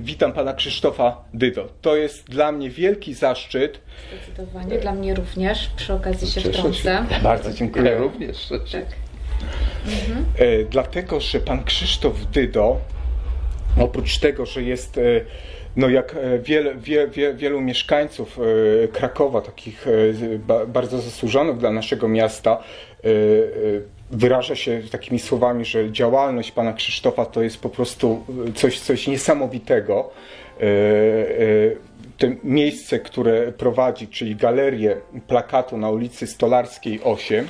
Witam pana Krzysztofa Dydo. To jest dla mnie wielki zaszczyt. Zdecydowanie, dla mnie również. Przy okazji się Cieszę wtrącę. się. Bardzo dziękuję. Ja również. Tak. E, dlatego, że pan Krzysztof Dydo, oprócz tego, że jest, e, no jak e, wiele, wie, wie, wielu mieszkańców e, Krakowa, takich e, bardzo zasłużonych dla naszego miasta, e, e, wyraża się takimi słowami, że działalność pana Krzysztofa to jest po prostu e, coś, coś niesamowitego. E, e, to miejsce, które prowadzi, czyli galerię plakatu na ulicy Stolarskiej 8,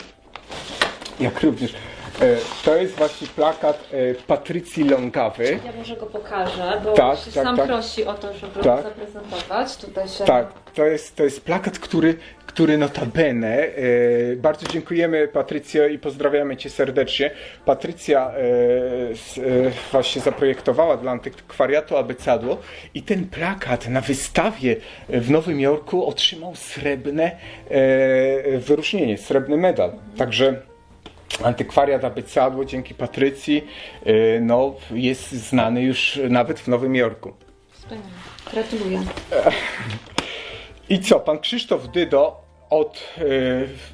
jak również. E, To jest właśnie plakat e, Patrycji Longawy. Ja może go pokażę, bo Tak, się tak, sam tak. prosi o to, żeby Tak. go zaprezentować. Tutaj się Tak, to jest, to jest plakat, który, który notabene, e, bardzo dziękujemy Patrycjo i pozdrawiamy Cię serdecznie. Patrycja e, s, e, właśnie zaprojektowała dla antykwariatu Abecadło i ten plakat na wystawie w Nowym Jorku otrzymał srebrne wyróżnienie, srebrny medal. Także Antykwariat Abecadło dzięki Patrycji e, no, jest znany już nawet w Nowym Jorku. Wspaniale. Gratuluję. I co, pan Krzysztof Dydo od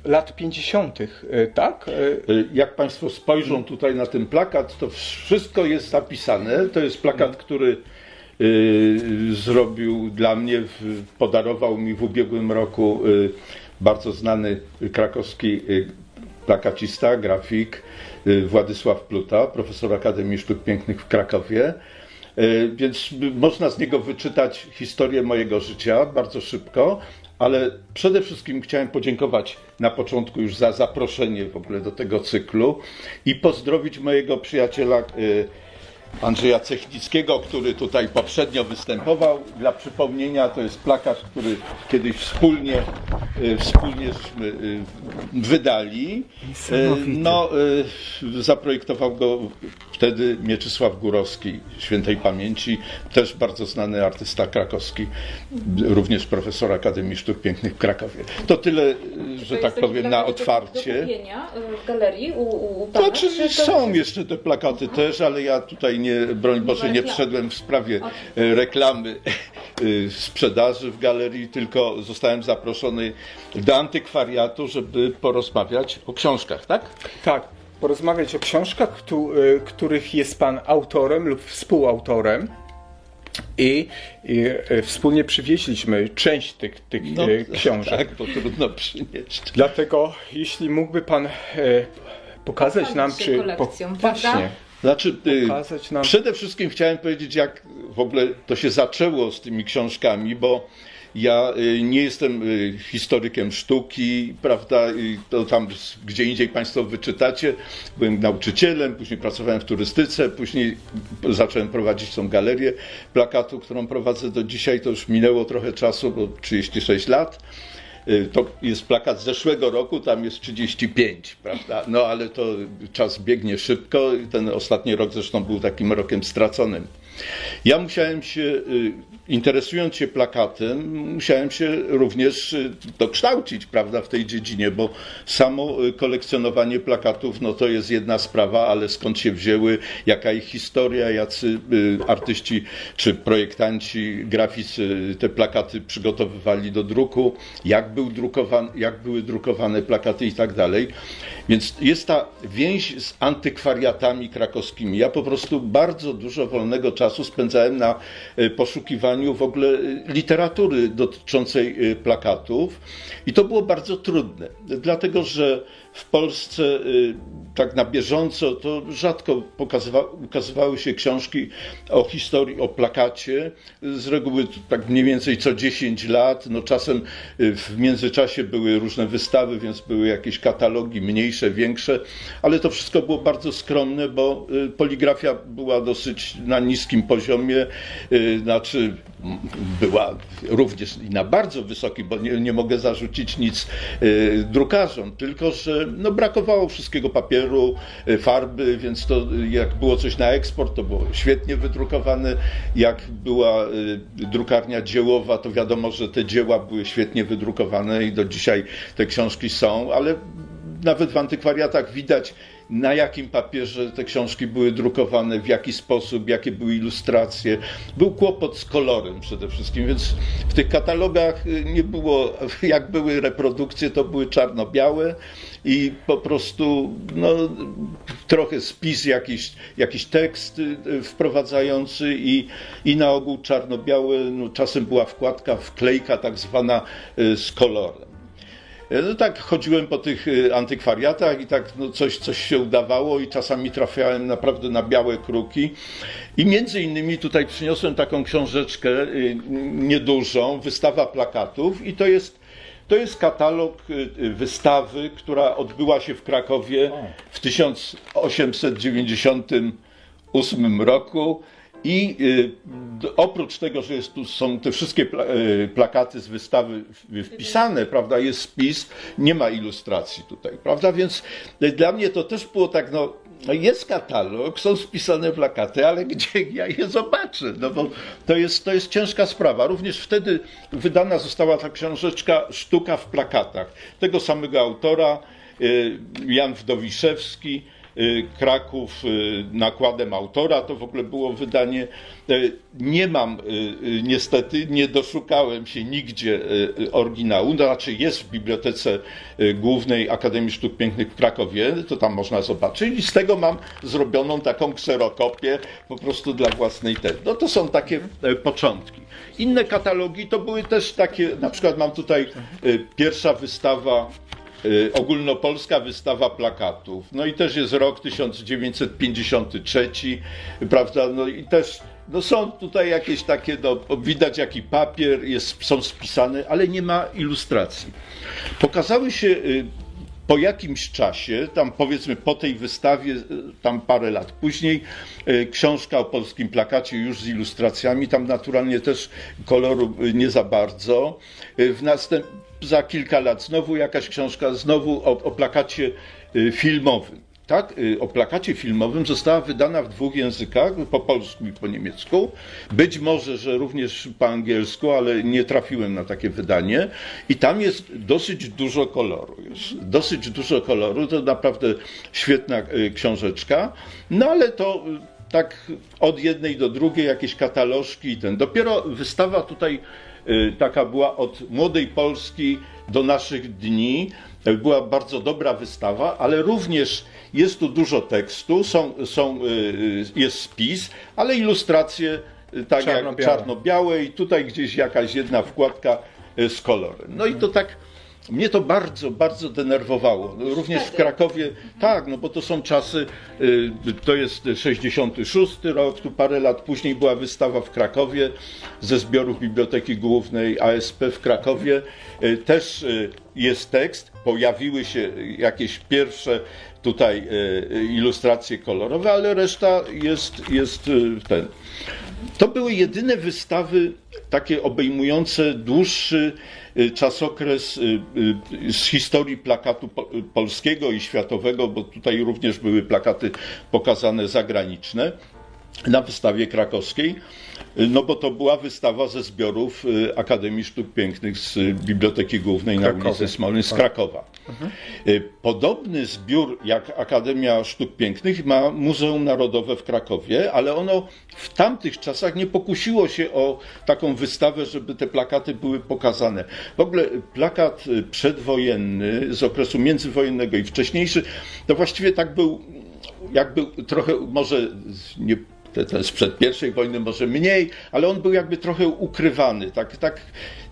e, lat 50., e, tak? E, Y, Jak Państwo spojrzą tutaj na ten plakat, to wszystko jest zapisane. To jest plakat, który y, zrobił dla mnie, w- podarował mi w ubiegłym roku y, bardzo znany krakowski y, plakacista, grafik y, Władysław Pluta, profesor Akademii Sztuk Pięknych w Krakowie. Y, Więc można z niego wyczytać historię mojego życia bardzo szybko, ale przede wszystkim chciałem podziękować na początku już za zaproszenie w ogóle do tego cyklu i pozdrowić mojego przyjaciela y, Andrzeja Cechnickiego, który tutaj poprzednio występował. Dla przypomnienia to jest plakat, który kiedyś wspólnie, y, wspólnie y, wydali. Y. No, zaprojektował go wtedy Mieczysław Górowski, świętej pamięci, też bardzo znany artysta krakowski, również profesor Akademii Sztuk Pięknych w Krakowie. To tyle, że To tak powiem, na do- otwarcie. Do w galerii u, u, u To pana, znaczy, czy to- są jeszcze te plakaty też, ale ja tutaj nie, broń Boże, nie wszedłem w sprawie e, reklamy e, sprzedaży w galerii, tylko zostałem zaproszony do antykwariatu, żeby porozmawiać o książkach, tak? tak, porozmawiać o książkach, e, których jest pan autorem lub współautorem. I, i wspólnie przywieźliśmy część tych, tych e, książek. Tak, bo trudno przynieść. Dlatego, jeśli mógłby pan e, pokazać Pochwalić nam, się czy. kolekcją, prawda? właśnie. Znaczy, y, nam- przede wszystkim chciałem powiedzieć, jak w ogóle to się zaczęło z tymi książkami, bo ja y, nie jestem y, historykiem sztuki, prawda, i to tam gdzie indziej Państwo wyczytacie. Byłem nauczycielem, później pracowałem w turystyce, później zacząłem prowadzić tą galerię plakatu, którą prowadzę do dzisiaj. To już minęło trochę czasu, bo 36 lat. Y, To jest plakat z zeszłego roku, tam jest 35, prawda? No ale to czas biegnie szybko. Ten ostatni rok zresztą był takim rokiem straconym. Ja musiałem się, y, interesując się plakatem, musiałem się również y, dokształcić, prawda, w tej dziedzinie, bo samo y, kolekcjonowanie plakatów, no to jest jedna sprawa, ale skąd się wzięły, jaka ich historia, jacy y, artyści czy projektanci, graficy te plakaty przygotowywali do druku, jak, był drukowan, jak były drukowane plakaty i tak dalej. Więc jest ta więź z antykwariatami krakowskimi. Ja po prostu bardzo dużo wolnego czasu spędzałem na e, w ogóle e, literatury dotyczącej e, plakatów. I to było bardzo trudne, dlatego że w Polsce e, tak na bieżąco to rzadko pokazywa, ukazywały się książki o historii, o plakacie. Z reguły tak mniej więcej co 10 lat. No czasem y, w międzyczasie były różne wystawy, więc były jakieś katalogi mniejsze, większe, ale to wszystko było bardzo skromne, bo y, poligrafia była dosyć na niskim poziomie, y, znaczy była również i na bardzo wysokim, bo nie, nie mogę zarzucić nic y, drukarzom, tylko że no, brakowało wszystkiego papieru, y, farby, więc to y, jak było coś na eksport, to było świetnie wydrukowane. Jak była y, drukarnia dziełowa, to wiadomo, że te dzieła były świetnie wydrukowane i do dzisiaj te książki są, ale nawet w antykwariatach widać na jakim papierze te książki były drukowane, w jaki sposób, jakie były ilustracje. Był kłopot z kolorem przede wszystkim, więc w tych katalogach y, nie było, jak były reprodukcje, to były czarno-białe i po prostu no, trochę spis, jakiś, jakiś tekst y, wprowadzający i, i na ogół czarno-białe, no, czasem była wkładka, wklejka tak zwana y, z kolorem. No tak chodziłem po tych y, antykwariatach i tak no coś, coś się udawało i czasami trafiałem naprawdę na białe kruki. I między innymi tutaj przyniosłem taką książeczkę y, niedużą, wystawa plakatów i to jest to jest katalog wystawy, która odbyła się w Krakowie w 1898 roku. I y, oprócz tego, że jest tu są te wszystkie y, plakaty z wystawy wpisane, prawda, jest spis, nie ma ilustracji tutaj, prawda, więc dla mnie to też było tak, no, jest katalog, są spisane plakaty, ale gdzie ja je zobaczę? No bo to jest, to jest ciężka sprawa. Również wtedy wydana została ta książeczka Sztuka w plakatach. Tego samego autora, y, Jan Wdowiszewski, Y, Kraków y, nakładem autora, to w ogóle było wydanie. Y, nie mam niestety, nie doszukałem się nigdzie oryginału, no raczej jest w Bibliotece Głównej Akademii Sztuk Pięknych w Krakowie, to tam można zobaczyć i z tego mam zrobioną taką kserokopię po prostu dla własnej te. No to są takie początki. Inne katalogi to były też takie, na przykład mam tutaj pierwsza wystawa Y, ogólnopolska wystawa plakatów. No i też jest rok 1953, prawda? No i też no są tutaj jakieś takie, no, widać jaki papier, jest, są spisane, ale nie ma ilustracji. Pokazały się y, po jakimś czasie, tam powiedzmy po tej wystawie, y, tam parę lat później, książka o polskim plakacie już z ilustracjami, tam naturalnie też koloru nie za bardzo. W następ za kilka lat znowu jakaś książka, znowu o, o plakacie y, filmowym. Tak, y, o plakacie filmowym została wydana w dwóch językach, po polsku i po niemiecku. Być może, że również po angielsku, ale nie trafiłem na takie wydanie. I tam jest dosyć dużo koloru. Jest dosyć dużo koloru, to naprawdę świetna y, książeczka. No ale to tak od jednej do drugiej jakieś katalożki i ten. Dopiero wystawa tutaj taka była od młodej Polski do naszych dni. Była bardzo dobra wystawa, ale również jest tu dużo tekstu, są, są, y, jest spis, ale ilustracje tak czarno-białe. jak czarno-białe i tutaj gdzieś jakaś jedna wkładka z kolorem. No i to tak mnie to bardzo, bardzo denerwowało. Również w Krakowie, tak, no bo to są czasy, y, to jest 66 rok, tu parę lat później była wystawa w Krakowie ze zbiorów Biblioteki Głównej ASP w Krakowie. Y, też y, jest tekst, pojawiły się jakieś pierwsze tutaj ilustracje kolorowe, ale reszta jest, jest ten. To były jedyne wystawy takie obejmujące dłuższy czasokres y, y, z historii plakatu polskiego i światowego, bo tutaj również były plakaty pokazane zagraniczne na wystawie krakowskiej. No bo to była wystawa ze zbiorów y, Akademii Sztuk Pięknych z Biblioteki Głównej Krakowie. na ulicy Smolnej z tak. Krakowa. Mhm. Podobny zbiór jak Akademia Sztuk Pięknych ma Muzeum Narodowe w Krakowie, ale ono w tamtych czasach nie pokusiło się o taką wystawę, żeby te plakaty były pokazane. W ogóle plakat y, przedwojenny z okresu międzywojennego i wcześniejszy, to właściwie tak był jakby trochę może nie ten sprzed pierwszej wojny może mniej, ale on był jakby trochę ukrywany, tak, tak,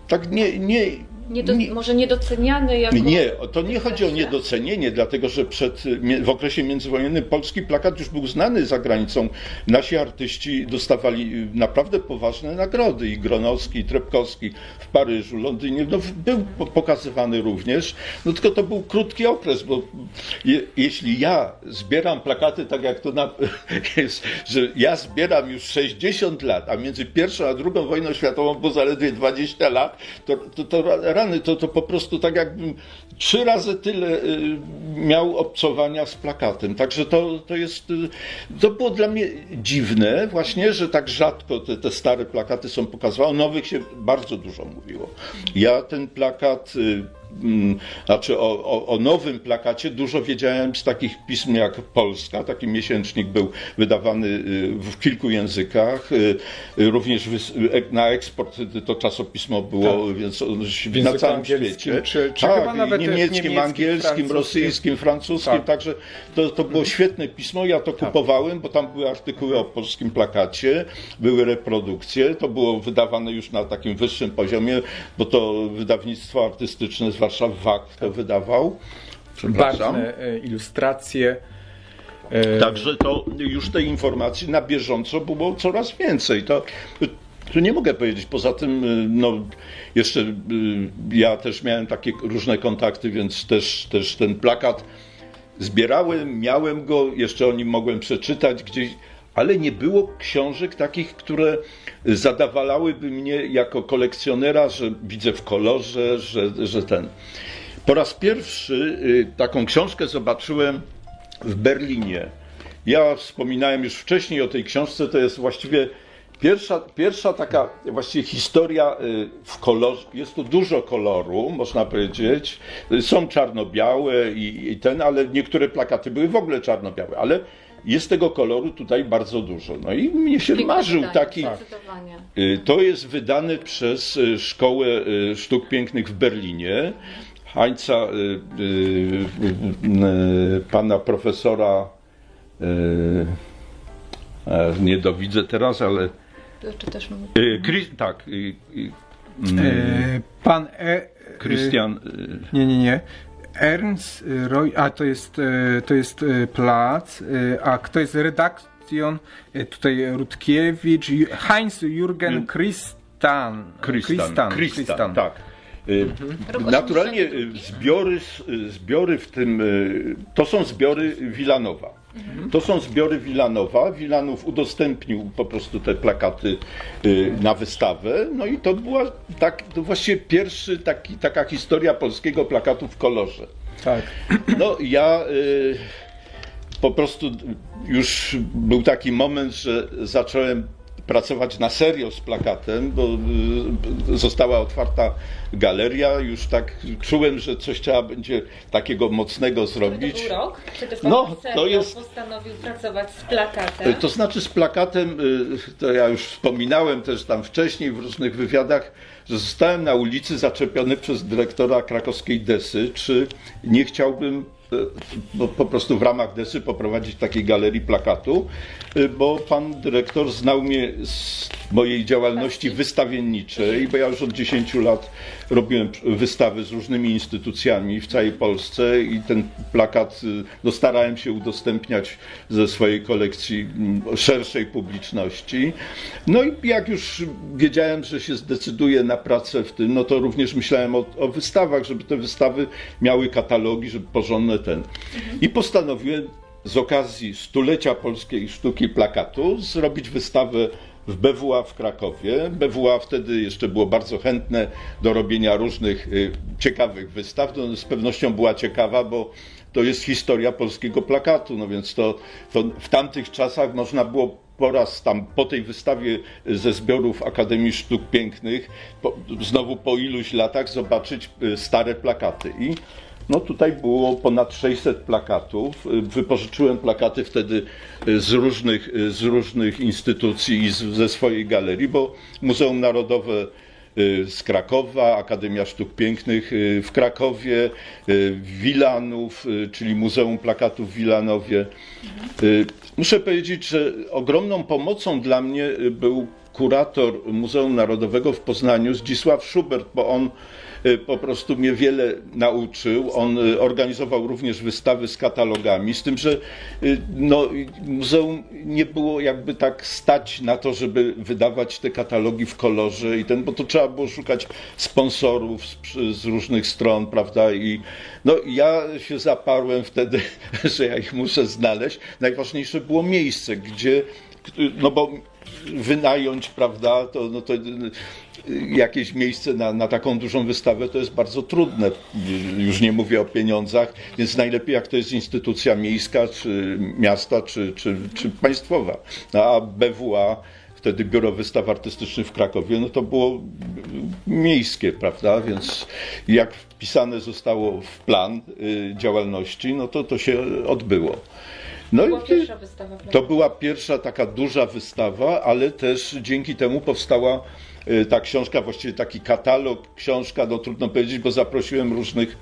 tak nie, nie, Niedo, nie, może niedoceniany jako... Nie, to nie chodzi o niedocenienie, dlatego że przed, w okresie międzywojennym polski plakat już był znany za granicą. Nasi artyści dostawali naprawdę poważne nagrody i Gronowski, i Trepkowski w Paryżu, Londynie. No, był pokazywany również, no tylko to był krótki okres, bo je, jeśli ja zbieram plakaty tak jak to na, jest, że ja zbieram już 60 lat, a między pierwszą a drugą wojną światową było zaledwie 20 lat, to, to, to rany, to, to po prostu tak jakbym trzy razy tyle y, miał obcowania z plakatem. Także to, to jest, y, to było dla mnie dziwne właśnie, że tak rzadko te, te stare plakaty są pokazywane. O nowych się bardzo dużo mówiło. Ja ten plakat y, znaczy o, o, o nowym plakacie dużo wiedziałem z takich pism jak Polska. Taki miesięcznik był wydawany y, w kilku językach. y, y, Również na eksport to czasopismo było, Tak. więc na całym świecie. czy- czy tak, niemieckim, niemieckim, angielskim, rosyjskim, francuskim. Tak. Także to, to było świetne pismo. Ja to kupowałem, bo tam były artykuły o polskim plakacie, były reprodukcje. To było wydawane już na takim wyższym poziomie, bo to wydawnictwo artystyczne z Warszawy, WAK to wydawał. Przepraszam. Barwne e, ilustracje. E, Także to już tej informacji na bieżąco było coraz więcej. To, nie mogę powiedzieć. Poza tym, y, no, jeszcze ja też miałem takie różne kontakty, więc też, też ten plakat zbierałem, miałem go, jeszcze o nim mogłem przeczytać gdzieś, ale nie było książek takich, które zadawalałyby mnie jako kolekcjonera, że widzę w kolorze, że, że ten. Po raz pierwszy y, taką książkę zobaczyłem w Berlinie. Ja wspominałem już wcześniej o tej książce, to jest właściwie pierwsza, pierwsza taka właściwie historia y, w kolorze. Jest tu dużo koloru, można powiedzieć. Y, Są czarno-białe i, i ten, ale niektóre plakaty były w ogóle czarno-białe, ale jest tego koloru tutaj bardzo dużo. No i mnie się Piękne marzył wydanie, taki. Zdecydowanie. Y, To jest wydane przez y, Szkołę y, Sztuk Pięknych w Berlinie. Hańca pana profesora e, nie dowidzę teraz, ale jeszcze też tak, e, pan e, Christian y, Nie, nie, nie. Ernst Roy, a to jest, e, to jest e, plac, a kto jest redakcją? E, Tutaj Rutkiewicz, Heinz Jürgen Christan. Kristan, Kristan, tak. Y, Rok Naturalnie 82. y, zbiory, y, zbiory w tym, y, to są zbiory Wilanowa. To są zbiory Wilanowa. Wilanów udostępnił po prostu te plakaty y, na wystawę. No i to była tak, to właściwie pierwszy taki, taka historia polskiego plakatu w kolorze. Tak. No ja y, po prostu już był taki moment, że zacząłem pracować na serio z plakatem, bo y, została otwarta galeria, już tak czułem, że coś trzeba będzie takiego mocnego To zrobić. był rok, kiedy No, no, to to jest- postanowił pracować z plakatem. To znaczy z plakatem, y, to ja już wspominałem też tam wcześniej w różnych wywiadach, że zostałem na ulicy zaczepiony przez dyrektora krakowskiej Desy, czy nie chciałbym y, po prostu w ramach Desy poprowadzić takiej galerii plakatu, y, bo pan dyrektor znał mnie z mojej działalności wystawienniczej, bo ja już od 10 lat robiłem wystawy z różnymi instytucjami w całej Polsce i ten plakat y, no, starałem się udostępniać ze swojej kolekcji mm, szerszej publiczności. No i jak już wiedziałem, że się zdecyduję na pracę w tym, no to również myślałem o, o wystawach, żeby te wystawy miały katalogi, żeby porządne ten. I postanowiłem z okazji stulecia polskiej sztuki plakatu zrobić wystawę w BWA w Krakowie. BWA wtedy jeszcze było bardzo chętne do robienia różnych y, ciekawych wystaw. No, z pewnością była ciekawa, bo to jest historia polskiego plakatu, no więc to, to w tamtych czasach można było po raz tam po tej wystawie ze zbiorów Akademii Sztuk Pięknych, po, znowu po iluś latach zobaczyć y, stare plakaty. I no tutaj było ponad 600 plakatów. Wypożyczyłem plakaty wtedy y, z różnych, y, z różnych instytucji i ze swojej galerii, bo Muzeum Narodowe y, z Krakowa, Akademia Sztuk Pięknych w Krakowie, Wilanów, czyli Muzeum Plakatów w Wilanowie. Muszę powiedzieć, że ogromną pomocą dla mnie był kurator Muzeum Narodowego w Poznaniu, Zdzisław Schubert, bo on y, po prostu mnie wiele nauczył. On y, organizował również wystawy z katalogami, z tym, że y, no, muzeum nie było jakby tak stać na to, żeby wydawać te katalogi w kolorze i ten, bo to trzeba było szukać sponsorów z, z różnych stron, prawda? I no, ja się zaparłem wtedy, że ja ich muszę znaleźć. Najważniejsze było miejsce, gdzie, no bo wynająć, prawda, to, no to jakieś miejsce na, na taką dużą wystawę to jest bardzo trudne. Już nie mówię o pieniądzach, więc najlepiej jak to jest instytucja miejska, czy miasta, czy, czy, czy państwowa. No, a BWA wtedy Biuro Wystaw Artystycznych w Krakowie, no to było miejskie, prawda? Więc jak wpisane zostało w plan y, działalności, no to to się odbyło. No Była i pierwsza wystawa. to była pierwsza taka duża wystawa, ale też dzięki temu powstała y, ta książka, właściwie taki katalog, książka, no trudno powiedzieć, bo zaprosiłem różnych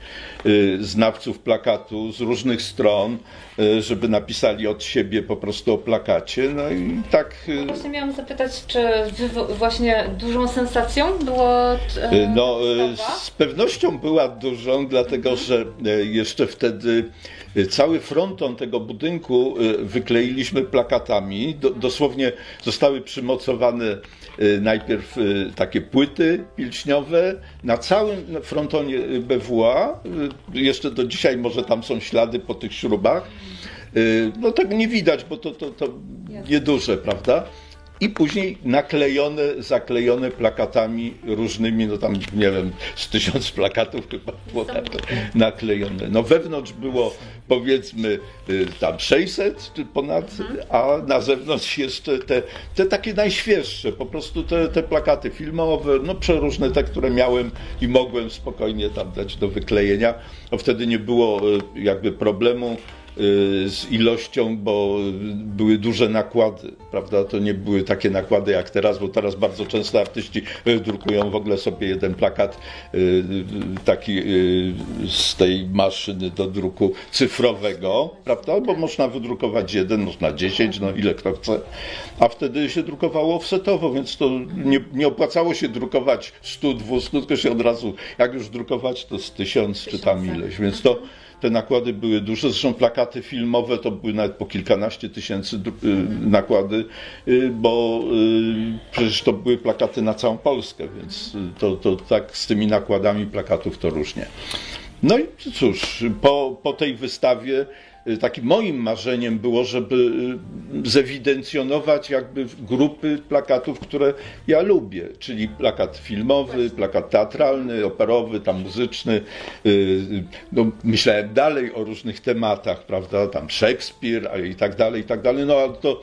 y, znawców plakatu z różnych stron, y, żeby napisali od siebie po prostu o plakacie. No i tak. y, Właśnie miałam zapytać, czy właśnie dużą sensacją było e, No, e, z pewnością była dużą, dlatego że e, jeszcze wtedy e, cały fronton tego budynku e, wykleiliśmy plakatami. Do, dosłownie zostały przymocowane e, najpierw takie płyty pilśniowe na całym frontonie BWA. Jeszcze do dzisiaj może tam są ślady po tych śrubach. No tak nie widać, bo to, to, to nieduże, prawda? I później naklejone, zaklejone plakatami różnymi, no tam nie wiem, z tysiąc plakatów chyba było tak naklejone. No wewnątrz było powiedzmy y, tam 600 czy ponad, a na zewnątrz jeszcze te, te takie najświeższe, po prostu te, te plakaty filmowe, no przeróżne te, które miałem i mogłem spokojnie tam dać do wyklejenia. No wtedy nie było y, jakby problemu z ilością, bo były duże nakłady, prawda? To nie były takie nakłady jak teraz, bo teraz bardzo często artyści y, drukują w ogóle sobie jeden plakat y, y, taki y, z tej maszyny do druku cyfrowego, prawda? Bo można wydrukować jeden, można dziesięć, no ile kto chce. A wtedy się drukowało offsetowo, więc to nie, nie opłacało się drukować 100, 200, tylko się od razu, jak już drukować, to z tysiąc czy tam ileś. Więc to te nakłady były duże. Zresztą plakaty filmowe to były nawet po kilkanaście tysięcy y, nakłady, y, bo y, przecież to były plakaty na całą Polskę, więc to, to tak z tymi nakładami plakatów to różnie. No i cóż, po, po tej wystawie takim moim marzeniem było, żeby y, zewidencjonować jakby grupy plakatów, które ja lubię, czyli plakat filmowy, plakat teatralny, operowy, tam muzyczny. y, y, No, myślałem dalej o różnych tematach, prawda, tam Szekspir i tak dalej, i tak dalej, no ale to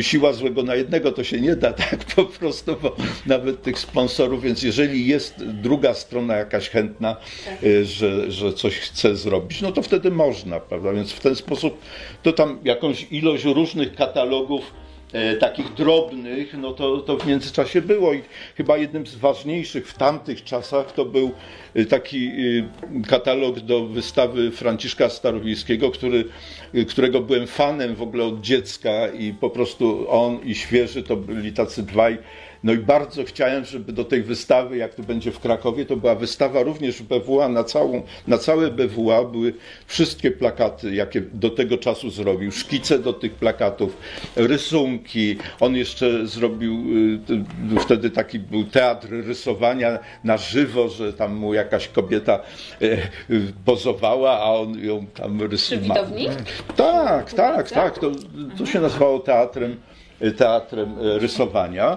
siła złego na jednego to się nie da tak po prostu, bo nawet tych sponsorów, więc jeżeli jest druga strona jakaś chętna, y, że, że coś chce zrobić, no to wtedy można, prawda? Więc w ten sposób to tam jakąś ilość różnych katalogów takich drobnych, no to, to w międzyczasie było i chyba jednym z ważniejszych w tamtych czasach to był e, taki e, katalog do wystawy Franciszka Starowiejskiego, który, e, którego byłem fanem w ogóle od dziecka i po prostu on i świeży to byli tacy dwaj no i bardzo chciałem, żeby do tej wystawy, jak to będzie w Krakowie, to była wystawa również BWA na, całą, na całe BWA. Były wszystkie plakaty, jakie do tego czasu zrobił, szkice do tych plakatów, rysunki. On jeszcze zrobił, y, y, wtedy taki był teatr rysowania na żywo, że tam mu jakaś kobieta y, pozowała, a on ją tam rysował. widowni? Tak, tak, tak. To, to się nazywało teatrem, teatrem e, rysowania.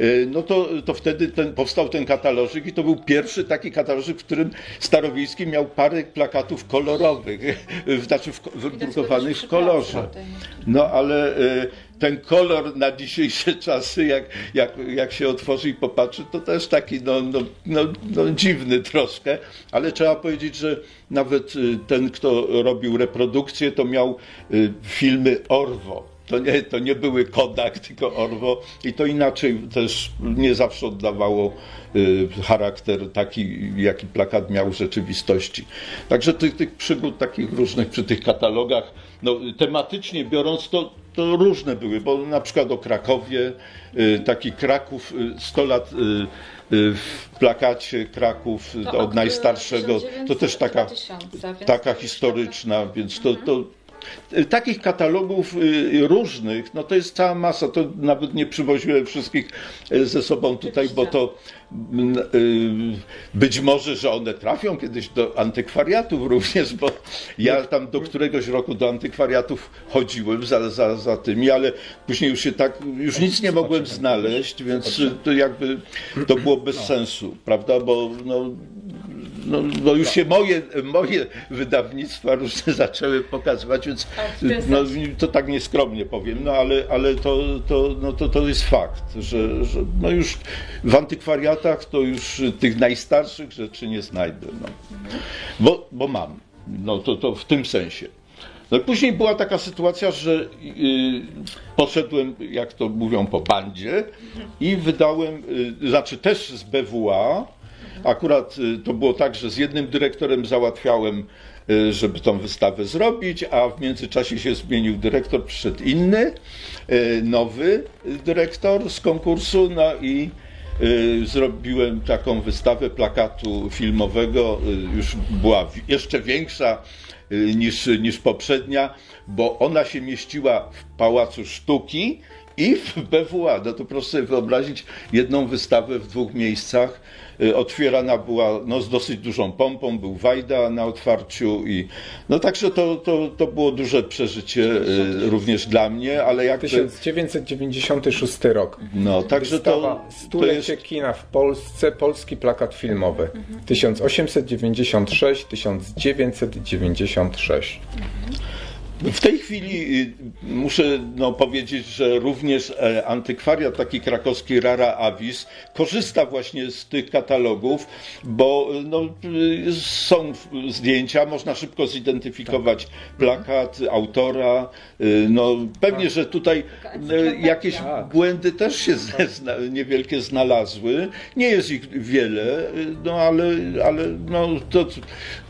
E, No to, to wtedy ten, powstał ten katalożyk i to był pierwszy taki katalożyk, w którym Starowiejski miał parę plakatów kolorowych, znaczy w, wydrukowanych w kolorze. No ale e, ten kolor na dzisiejsze czasy, jak, jak, jak się otworzy i popatrzy, to też taki no, no, no, no, dziwny troszkę, ale trzeba powiedzieć, że nawet y, ten, kto robił reprodukcję, to miał filmy Orwo. To nie, to nie były Kodak, tylko Orwo i to inaczej też nie zawsze oddawało y, charakter taki, jaki plakat miał w rzeczywistości. Także tych, tych przygód takich różnych przy tych katalogach, no, tematycznie biorąc, to, to różne były, bo na przykład o Krakowie, y, taki Kraków, y, 100 lat y, y, w plakacie Kraków To od najstarszego, to też taka, 1900, więc taka to historyczna, więc to, to y, takich katalogów y, różnych, no to jest cała masa, to nawet nie przywoziłem wszystkich y, ze sobą tutaj, bo to mm, y, być może, że one trafią kiedyś do antykwariatów również, bo ja tam do któregoś roku do antykwariatów chodziłem za, za, za tymi, ale później już się tak, już nic nie mogłem znaleźć, więc y, to jakby to było bez sensu, prawda, bo no, no, no już się moje, moje wydawnictwa różne zaczęły pokazywać, więc no, sensie. to tak nieskromnie powiem, no ale, ale to, to, no, to, to jest fakt, że, że no już w antykwariatach to już tych najstarszych rzeczy nie znajdę, no. bo, bo mam, no to, to w tym sensie. No i później była taka sytuacja, że y, poszedłem, jak to mówią, po bandzie i wydałem, y, znaczy też z BWA. Akurat y, to było tak, że z jednym dyrektorem załatwiałem, y, żeby tą wystawę zrobić, a w międzyczasie się zmienił dyrektor, przyszedł inny, y, nowy dyrektor z konkursu, no i zrobiłem taką wystawę plakatu filmowego, już była jeszcze większa niż, niż poprzednia, bo ona się mieściła w Pałacu Sztuki i w BWA. No to proszę sobie wyobrazić jedną wystawę w dwóch miejscach. Y, Otwierana była no, z dosyć dużą pompą, był Wajda na otwarciu i no także to, to, to było duże przeżycie y, również dla mnie, ale jak 1996 rok. no także to, Wystawa to Stulecie jest kina w Polsce, polski plakat filmowy. 1896-1996. W tej chwili y, muszę no, powiedzieć, że również e, antykwariat taki krakowski Rara Avis korzysta właśnie z tych katalogów, bo no, y, są zdjęcia, można szybko zidentyfikować plakat, autora. y, No, pewnie, że tutaj y, jakieś Tak. błędy też się zna, niewielkie znalazły. Nie jest ich wiele, y, no ale, ale no, to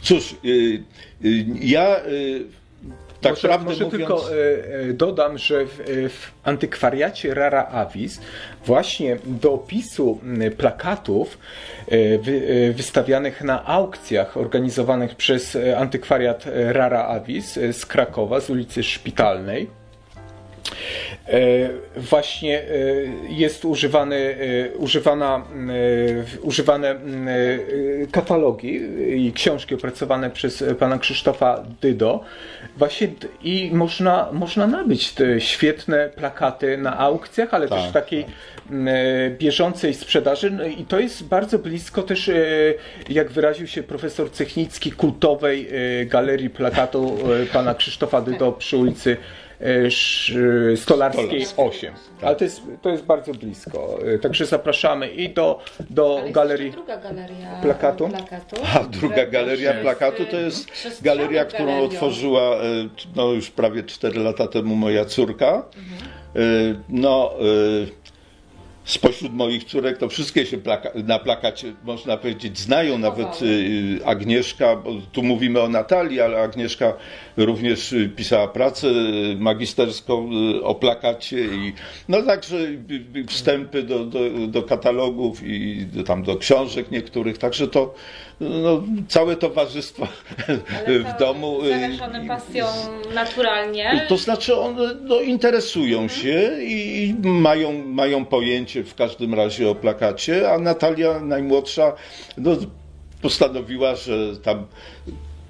cóż, y, y, ja y, tak może prawdę może mówiąc, tylko e, e, dodam, że w, e, w antykwariacie Rara Avis właśnie do opisu plakatów wy, wystawianych na aukcjach organizowanych przez antykwariat Rara Avis z Krakowa, z ulicy Szpitalnej, właśnie e, jest używany, e, używana, e, używane e, katalogi i książki opracowane przez pana Krzysztofa Dydo. Właśnie i można, można nabyć te świetne plakaty na aukcjach, ale też Tak, w takiej m, e, bieżącej sprzedaży. No i to jest bardzo blisko też, e, jak wyraził się profesor Cechnicki, kultowej e, galerii plakatu e, pana Krzysztofa Dydo przy ulicy e, Stolarskiej Stolarskiej. 8. Ale to jest, to jest bardzo blisko. E, Także zapraszamy i do, do Ale jest galerii. druga galeria plakatu? plakatu A druga galeria plakatu y, to jest galeria, którą galerią. otworzyła e, no, już prawie 4 lata temu moja córka. E, No, spośród moich córek to wszystkie się plaka na plakacie, można powiedzieć, znają. Nawet e, Agnieszka, bo tu mówimy o Natalii, ale Agnieszka również e, pisała pracę e, magisterską o plakacie i no także wstępy do, do, do katalogów i do, tam do książek niektórych. Także to no, całe towarzystwo Ale w domu. e, Zaleczone pasją naturalnie. to znaczy one no, interesują się i i mają, mają pojęcie w każdym razie o plakacie, a Natalia najmłodsza no, postanowiła, że tam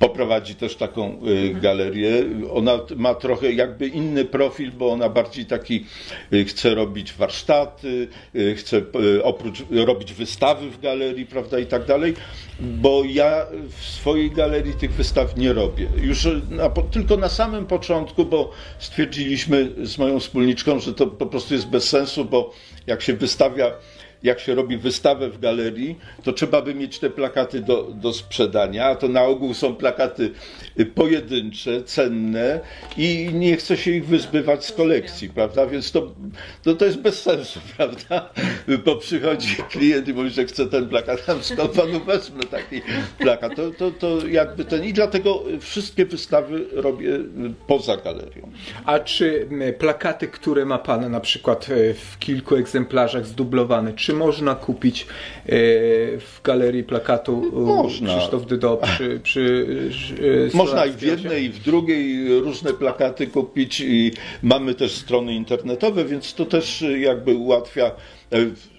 poprowadzi też taką y, galerię. Ona ma trochę jakby inny profil, bo ona bardziej taki y, chce robić warsztaty, y, chce oprócz robić wystawy w galerii, prawda i tak dalej, bo ja w swojej galerii tych wystaw nie robię. Już na, tylko na samym początku, bo stwierdziliśmy z moją wspólniczką, że to po prostu jest bez sensu, bo jak się wystawia jak się robi wystawę w galerii, to trzeba by mieć te plakaty do, do sprzedania, a to na ogół są plakaty y, pojedyncze, cenne i nie chce się ich wyzbywać z kolekcji, prawda? Więc to, to, to jest bez sensu, prawda? Bo przychodzi klient i mówi, że chce ten plakat, tam skąd panu wezmę taki plakat. To, to, to jakby ten... I dlatego wszystkie wystawy robię y, poza galerią. A czy m, plakaty, które ma Pan na przykład e, w kilku egzemplarzach zdublowane, czy można kupić e, w galerii plakatu e, Można. Krzysztof Dydo przy, przy e, Można i w jednej, i w drugiej różne plakaty kupić i mamy też strony internetowe, więc to też jakby ułatwia,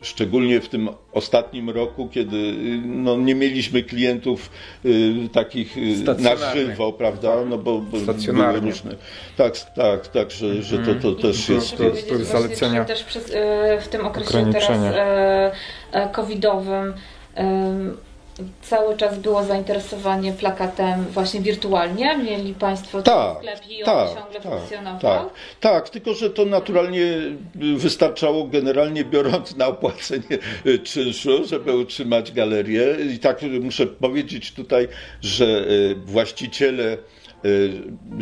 szczególnie w tym ostatnim roku, kiedy y, no, nie mieliśmy klientów y, takich y, na żywo, prawda? No bo, bo były różne. Tak, tak, tak, że, że to, to też jest. To- to jest zalecenia. też przez, e, w tym okresie teraz Ograniczenia. e, e, covidowym em, cały czas było zainteresowanie plakatem właśnie wirtualnie? Mieli Państwo Tak, sklep i on tak, ciągle tak, funkcjonował? tak, tak, tylko że to naturalnie wystarczało generalnie biorąc na opłacenie czynszu, żeby utrzymać galerię. I tak muszę powiedzieć tutaj, że e, właściciele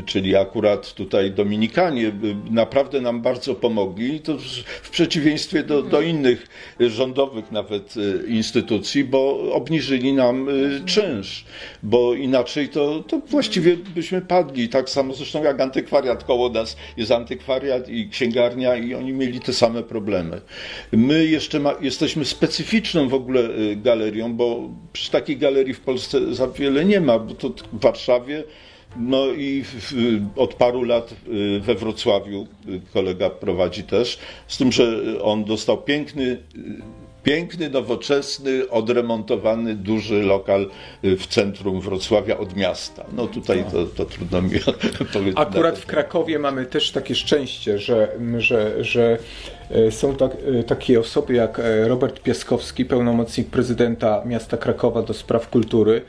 czyli akurat tutaj Dominikanie, e, naprawdę nam bardzo pomogli, to w przeciwieństwie do, do innych rządowych nawet instytucji, bo obniżyli nam czynsz, bo inaczej to, to właściwie byśmy padli. Tak samo zresztą jak antykwariat koło nas jest antykwariat i księgarnia i oni mieli te same problemy. My jeszcze ma, jesteśmy specyficzną w ogóle galerią, bo przy takiej galerii w Polsce za wiele nie ma, bo to w Warszawie no i od paru lat we Wrocławiu kolega prowadzi też, z tym, że on dostał piękny, piękny, nowoczesny, odremontowany, duży lokal w centrum Wrocławia od miasta. No tutaj to, to trudno mi powiedzieć. Akurat w Krakowie mamy też takie szczęście, że, że, że są tak, takie osoby jak Robert Piaskowski, pełnomocnik prezydenta miasta Krakowa do spraw kultury,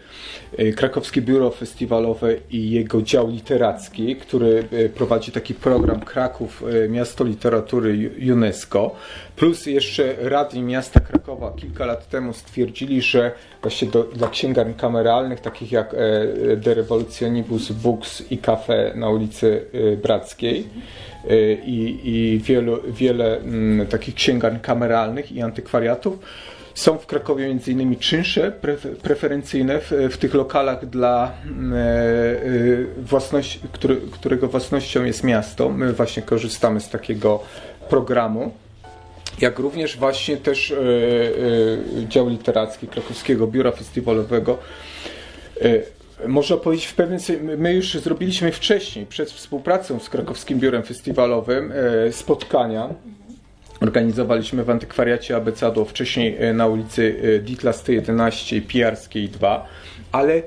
Krakowskie Biuro Festiwalowe i jego dział literacki, który prowadzi taki program Kraków Miasto Literatury UNESCO, plus jeszcze radni miasta Krakowa kilka lat temu stwierdzili, że właśnie do, dla księgarni kameralnych, takich jak De Revolutionibus Books i Cafe na ulicy Brackiej, i, i wielu, wiele m, takich księgarni kameralnych i antykwariatów. Są w Krakowie między innymi czynsze preferencyjne w, w tych lokalach dla e, własności, który, którego własnością jest miasto. My właśnie korzystamy z takiego programu. Jak również właśnie też e, e, dział literacki Krakowskiego Biura Festiwalowego można powiedzieć w pewien my już zrobiliśmy wcześniej, przed współpracą z Krakowskim Biurem Festiwalowym, spotkania. Organizowaliśmy w antykwariacie Abecado, wcześniej na ulicy Ditla 111 i Pijarskiej 2, ale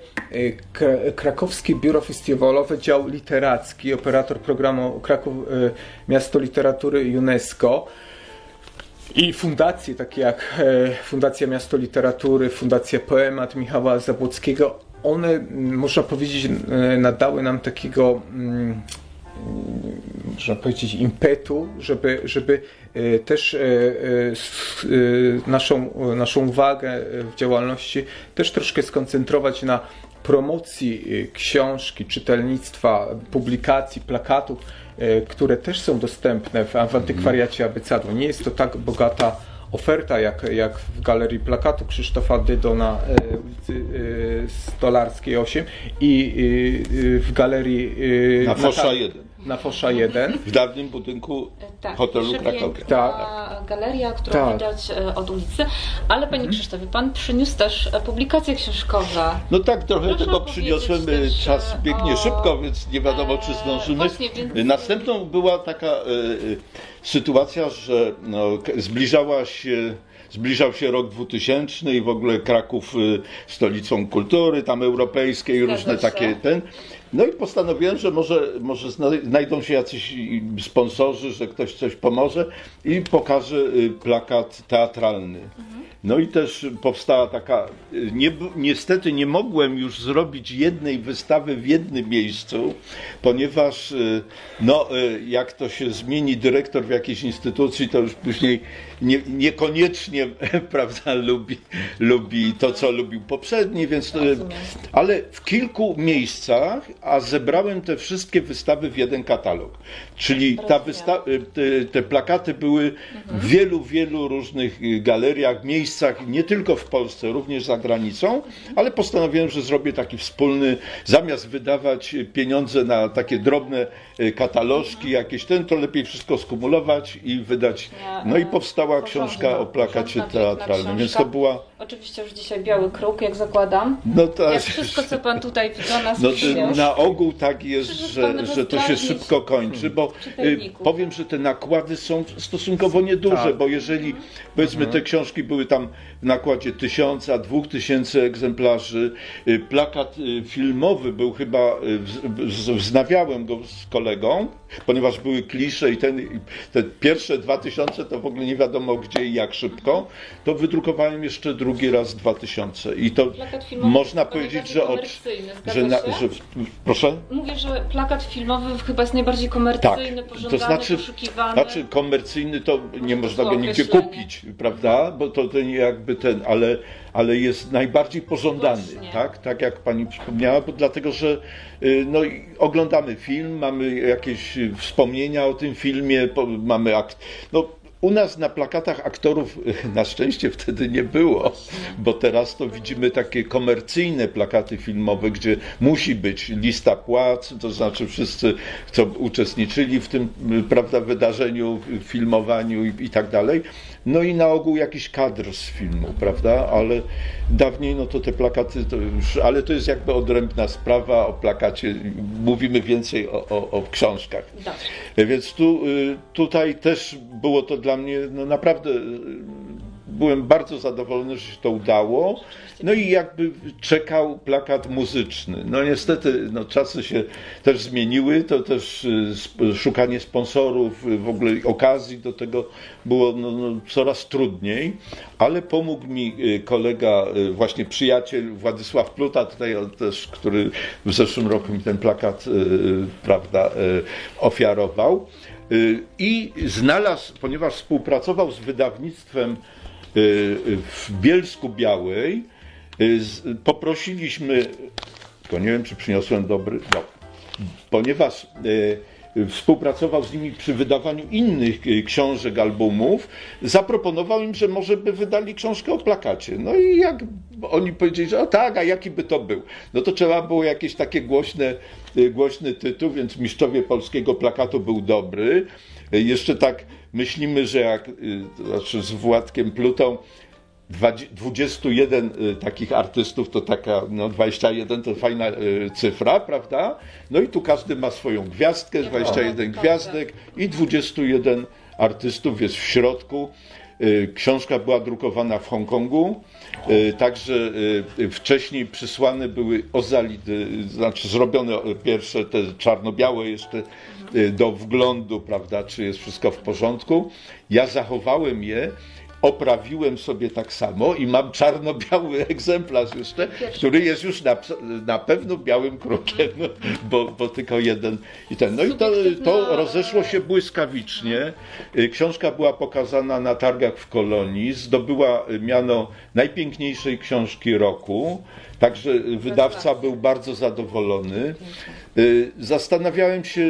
Krakowskie Biuro Festiwalowe, dział literacki, operator programu Kraków Miasto Literatury UNESCO, i fundacje takie jak Fundacja Miasto Literatury, Fundacja Poemat Michała Zabłockiego, one, można powiedzieć, nadały nam takiego, można powiedzieć, impetu, żeby, żeby też naszą, naszą uwagę w działalności też troszkę skoncentrować na promocji książki, czytelnictwa, publikacji, plakatów, które też są dostępne w, antykwariacie Abycadu. Nie jest to tak bogata oferta, jak, jak w Galerii Plakatu Krzysztofa Dydo na e, ulicy e, Stolarskiej 8 i e, w Galerii... Na Fosza 1. Na Fosza 1. W dawnym budynku tak, hotelu Krakowie. Tak. galeria, którą tak. widać od ulicy. Ale Panie Krzysztofie, Pan przyniósł też publikacje książkowe. No tak, trochę Proszę tego przyniosłem. Czas biegnie o... szybko, więc nie wiadomo, czy zdążymy. Właśnie, więc... Następną była taka sytuacja, że no, zbliżała się zbliżał się rok 2000 i w ogóle Kraków stolicą kultury tam europejskiej, Zgadza różne się. takie ten. No i postanowiłem, że może, może znajdą się jacyś sponsorzy, że ktoś coś pomoże i pokaże y, plakat teatralny. Mhm. No i też powstała taka, nie, niestety nie mogłem już zrobić jednej wystawy w jednym miejscu, ponieważ y, no, jak to się zmieni dyrektor w jakiejś instytucji, to już później nie, niekoniecznie prawda, lubi, lubi to, co lubił poprzedni, więc ale w kilku miejscach, a zebrałem te wszystkie wystawy w jeden katalog. Czyli ta wysta- te, te plakaty były w wielu, wielu różnych galeriach, miejscach, nie tylko w Polsce, również za granicą, ale postanowiłem, że zrobię taki wspólny, zamiast wydawać pieniądze na takie drobne katalożki, jakieś ten, to lepiej wszystko skumulować i wydać. No i powstała książka o plakacie teatralnym, więc to była... Oczywiście już dzisiaj biały kruk, jak zakładam. No tak. Jak wszystko, co Pan tutaj do nas no, Na ogół tak jest, że, że to się szybko kończy, bo y, powiem, że te nakłady są stosunkowo nieduże, tak. bo jeżeli powiedzmy te mhm. książki były tam w nakładzie tysiąca, dwóch tysięcy egzemplarzy, y, plakat y, filmowy był chyba, wznawiałem go z kolegą, ponieważ były klisze i ten, te pierwsze dwa tysiące to w ogóle nie wiadomo gdzie i jak szybko, to wydrukowałem jeszcze drugi drugi raz 2000. I to można powiedzieć, że, od, że, na, że proszę. Mówię, że plakat filmowy chyba jest najbardziej komercyjny, Tak. to znaczy, poszukiwany. znaczy komercyjny to nie można go nigdzie kupić, prawda? Bo to, to nie jakby ten, ale, ale jest najbardziej pożądany, Właśnie. tak? Tak jak pani wspomniała, bo dlatego, że y, no, oglądamy film, mamy jakieś y, wspomnienia o tym filmie, mamy akt, no, u nas na plakatach aktorów na szczęście wtedy nie było, bo teraz to widzimy takie komercyjne plakaty filmowe, gdzie musi być lista płac, to znaczy wszyscy, co uczestniczyli w tym prawda, wydarzeniu, filmowaniu i, i tak dalej. No i na ogół jakiś kadr z filmu, prawda? Ale dawniej no to te plakaty, to już, ale to jest jakby odrębna sprawa o plakacie. Mówimy więcej o, o, o książkach. Dobrze. Więc tu, y, tutaj też było to dla mnie no naprawdę. Byłem bardzo zadowolony, że się to udało. No i jakby czekał plakat muzyczny. No niestety no, czasy się też zmieniły, to też y, szukanie sponsorów, y, w ogóle okazji do tego było no, no, coraz trudniej, ale pomógł mi y, kolega, właśnie przyjaciel Władysław Pluta, tutaj też, który w zeszłym roku mi ten plakat prawda, ofiarował. I znalazł, ponieważ współpracował z wydawnictwem w Bielsku Białej, y, poprosiliśmy, tylko nie wiem, czy przyniosłem dobry, no, ponieważ e, współpracował z nimi przy wydawaniu innych książek, albumów, zaproponował im, że może by wydali książkę o plakacie. No i jak oni powiedzieli, że o tak, a jaki by to był? No to trzeba było jakieś takie głośne, głośny tytuł, więc Mistrzowie Polskiego Plakatu był dobry. Jeszcze tak myślimy, że jak, to znaczy z Władkiem Plutą, Dwadzie- 21 y, takich artystów to taka, no 21 to fajna y, cyfra, prawda? No i tu każdy ma swoją gwiazdkę, 21 prawda. gwiazdek i 21 artystów jest w środku. Y, Książka była drukowana w Hongkongu, y, także y, wcześniej przysłane były ozalidy, znaczy zrobione pierwsze te czarno-białe jeszcze y, do wglądu, prawda, czy jest wszystko w porządku. Ja zachowałem je oprawiłem sobie tak samo i mam czarno-biały egzemplarz jeszcze, który jest już na, na pewno białym krukiem, no, bo, bo tylko jeden i ten. No i to, to rozeszło się błyskawicznie. Y, Książka była pokazana na targach w Kolonii, zdobyła miano najpiękniejszej książki roku, także wydawca był bardzo zadowolony. Y, Zastanawiałem się,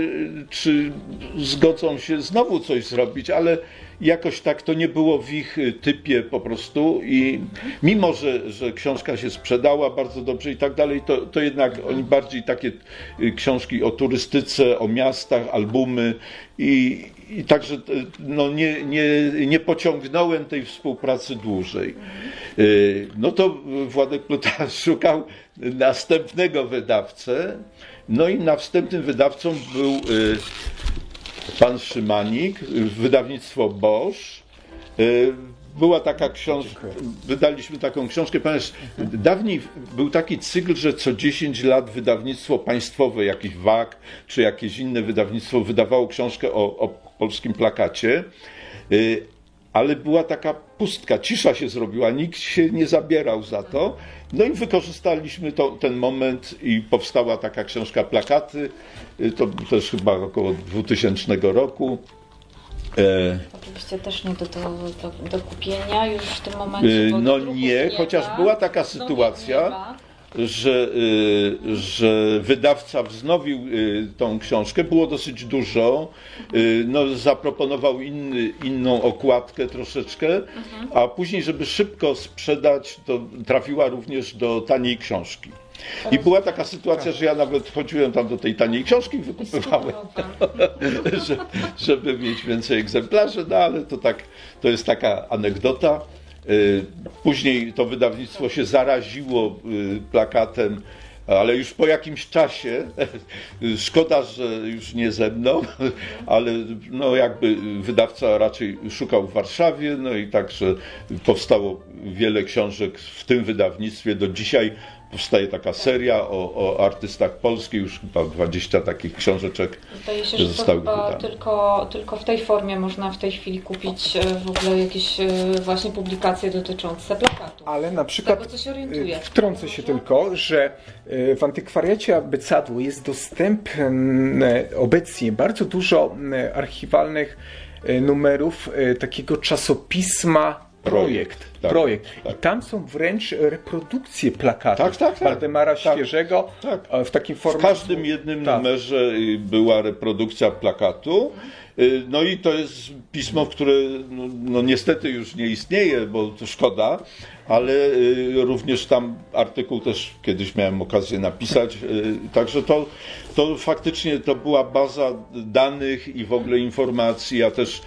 czy zgodzą się znowu coś zrobić, ale jakoś tak to nie było w ich y, typie po prostu i mimo, że, że książka się sprzedała bardzo dobrze i tak dalej, to, to jednak oni bardziej takie y, książki o turystyce, o miastach, albumy i, i także y, no, nie, nie, nie pociągnąłem tej współpracy dłużej. Y, No to Władek Pluta szukał następnego wydawcę, no i następnym wydawcą był y, pan Szymanik, wydawnictwo Bosch. Była taka książka, wydaliśmy taką książkę. Ponieważ dawniej był taki cykl, że co 10 lat wydawnictwo państwowe, jakiś WAK czy jakieś inne wydawnictwo wydawało książkę o, o polskim plakacie. Y, Ale była taka pustka, cisza się zrobiła, nikt się nie zabierał za to. No i wykorzystaliśmy to, ten moment i powstała taka książka Plakaty. Y, To też chyba około 2000 roku. E, Oczywiście też nie do, do, do, do kupienia już w tym momencie. Bo no nie, chociaż była taka sytuacja, że, y, że wydawca wznowił tą książkę, było dosyć dużo, no, zaproponował inny, inną okładkę troszeczkę, a później, żeby szybko sprzedać, to trafiła również do taniej książki. I była taka sytuacja, że ja nawet chodziłem tam do tej taniej książki wykupywałem, że, żeby mieć więcej egzemplarzy, no ale to tak, to jest taka anegdota. Y, Później to wydawnictwo się zaraziło y, plakatem, ale już po jakimś czasie, szkoda, że już nie ze mną, ale no jakby wydawca raczej szukał w Warszawie, no i także powstało wiele książek w tym wydawnictwie. Do dzisiaj powstaje taka seria o, o artystach polskich, już chyba 20 takich książeczek Zdaje się, że to chyba wydane. tylko, tylko w tej formie można w tej chwili kupić e, w ogóle jakieś e, właśnie publikacje dotyczące plakatu. Ale na przykład tego, co się orientuję. y, wtrącę się tylko, że w antykwariacie Abecadło jest dostępne obecnie bardzo dużo archiwalnych numerów takiego czasopisma Projekt. tak, projekt. tak. I tam są wręcz reprodukcje plakatów Tak, tak, tak. Waldemara Tak, Świeżego tak. e, w takim W formie. każdym jednym Tak. numerze y, była reprodukcja plakatu. Y, No i to jest pismo, które no, no niestety już nie istnieje, bo to szkoda, ale y, również tam artykuł też kiedyś miałem okazję napisać. y, Także to, to faktycznie to była baza danych i w ogóle informacji. Ja też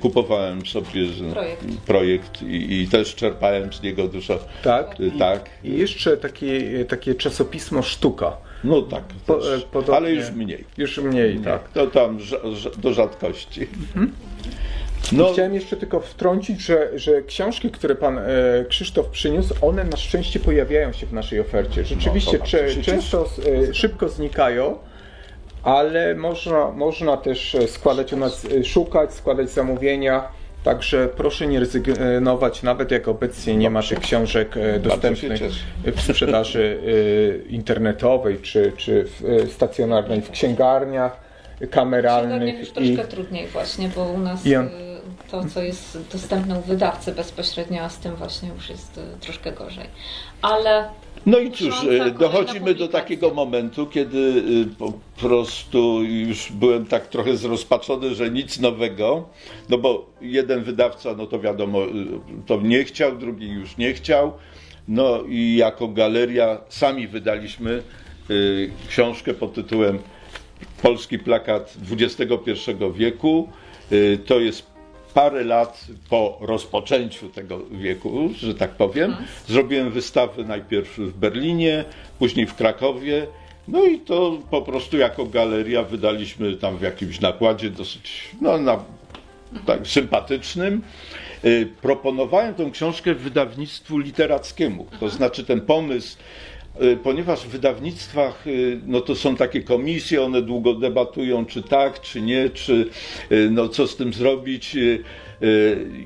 kupowałem sobie Projekt. projekt i, i też czerpałem z niego dużo. Tak. Y, I, tak. I jeszcze takie, takie czasopismo Sztuka. No tak, Po- e, podobnie. ale już mniej. Już mniej, tak. To tam do rzadkości. No. No, Chciałem jeszcze tylko wtrącić, że, że książki, które pan e, Krzysztof przyniósł, one na szczęście pojawiają się w naszej ofercie. Rzeczywiście No, cze, często e, szybko znikają, ale można, można też e, składać u nas, e, szukać, składać zamówienia. Także proszę nie rezygnować, nawet jak obecnie nie ma tych książek e, dostępnych w sprzedaży e, internetowej czy, czy w, e, stacjonarnej, w księgarniach Księgarniach kameralnych. już troszkę trudniej właśnie, bo u nas I on- to, co jest dostępne u wydawcy bezpośrednio, a z tym właśnie już jest y, troszkę gorzej. Ale no i cóż, e, dochodzimy do takiego momentu, kiedy y, po prostu już byłem tak trochę zrozpaczony, że nic nowego, no bo jeden wydawca, no to wiadomo, to nie chciał, drugi już nie chciał. No i jako galeria sami wydaliśmy książkę pod tytułem Polski plakat XXI wieku. To jest parę lat po rozpoczęciu tego wieku, że tak powiem. Zrobiłem wystawę najpierw w Berlinie, później w Krakowie. No i to po prostu jako galeria wydaliśmy tam w jakimś nakładzie dosyć no, na, tak, sympatycznym. Y, Proponowałem tę książkę wydawnictwu literackiemu. To znaczy ten pomysł ponieważ w wydawnictwach y, no to są takie komisje, one długo debatują, czy tak, czy nie, czy y, no co z tym zrobić.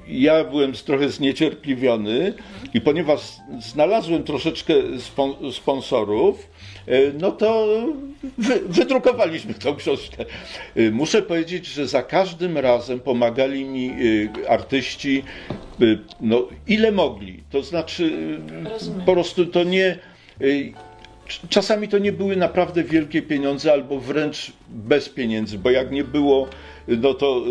Ja byłem trochę zniecierpliwiony i ponieważ znalazłem troszeczkę spon- sponsorów, no to wy, wydrukowaliśmy tą książkę. Muszę powiedzieć, że za każdym razem pomagali mi artyści, no ile mogli. To znaczy, Rozumiem. po prostu to nie. Y, Czasami to nie były naprawdę wielkie pieniądze, albo wręcz bez pieniędzy, bo jak nie było, no to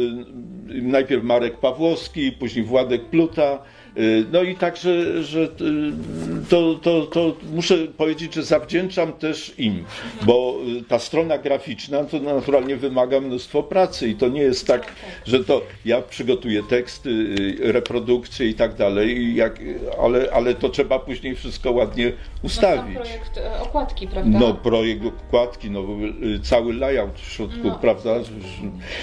y, najpierw Marek Pawłowski, później Władek Pluta. Y, No i także, że y, to, to, to muszę powiedzieć, że zawdzięczam też im, bo y, ta strona graficzna to naturalnie wymaga mnóstwo pracy i to nie jest tak, że to ja przygotuję teksty, reprodukcje i tak dalej, jak, ale, ale to trzeba później wszystko ładnie no, ustawić. projekt e, okładki, prawda? No, projekt okładki, no, cały layout w środku, No. prawda?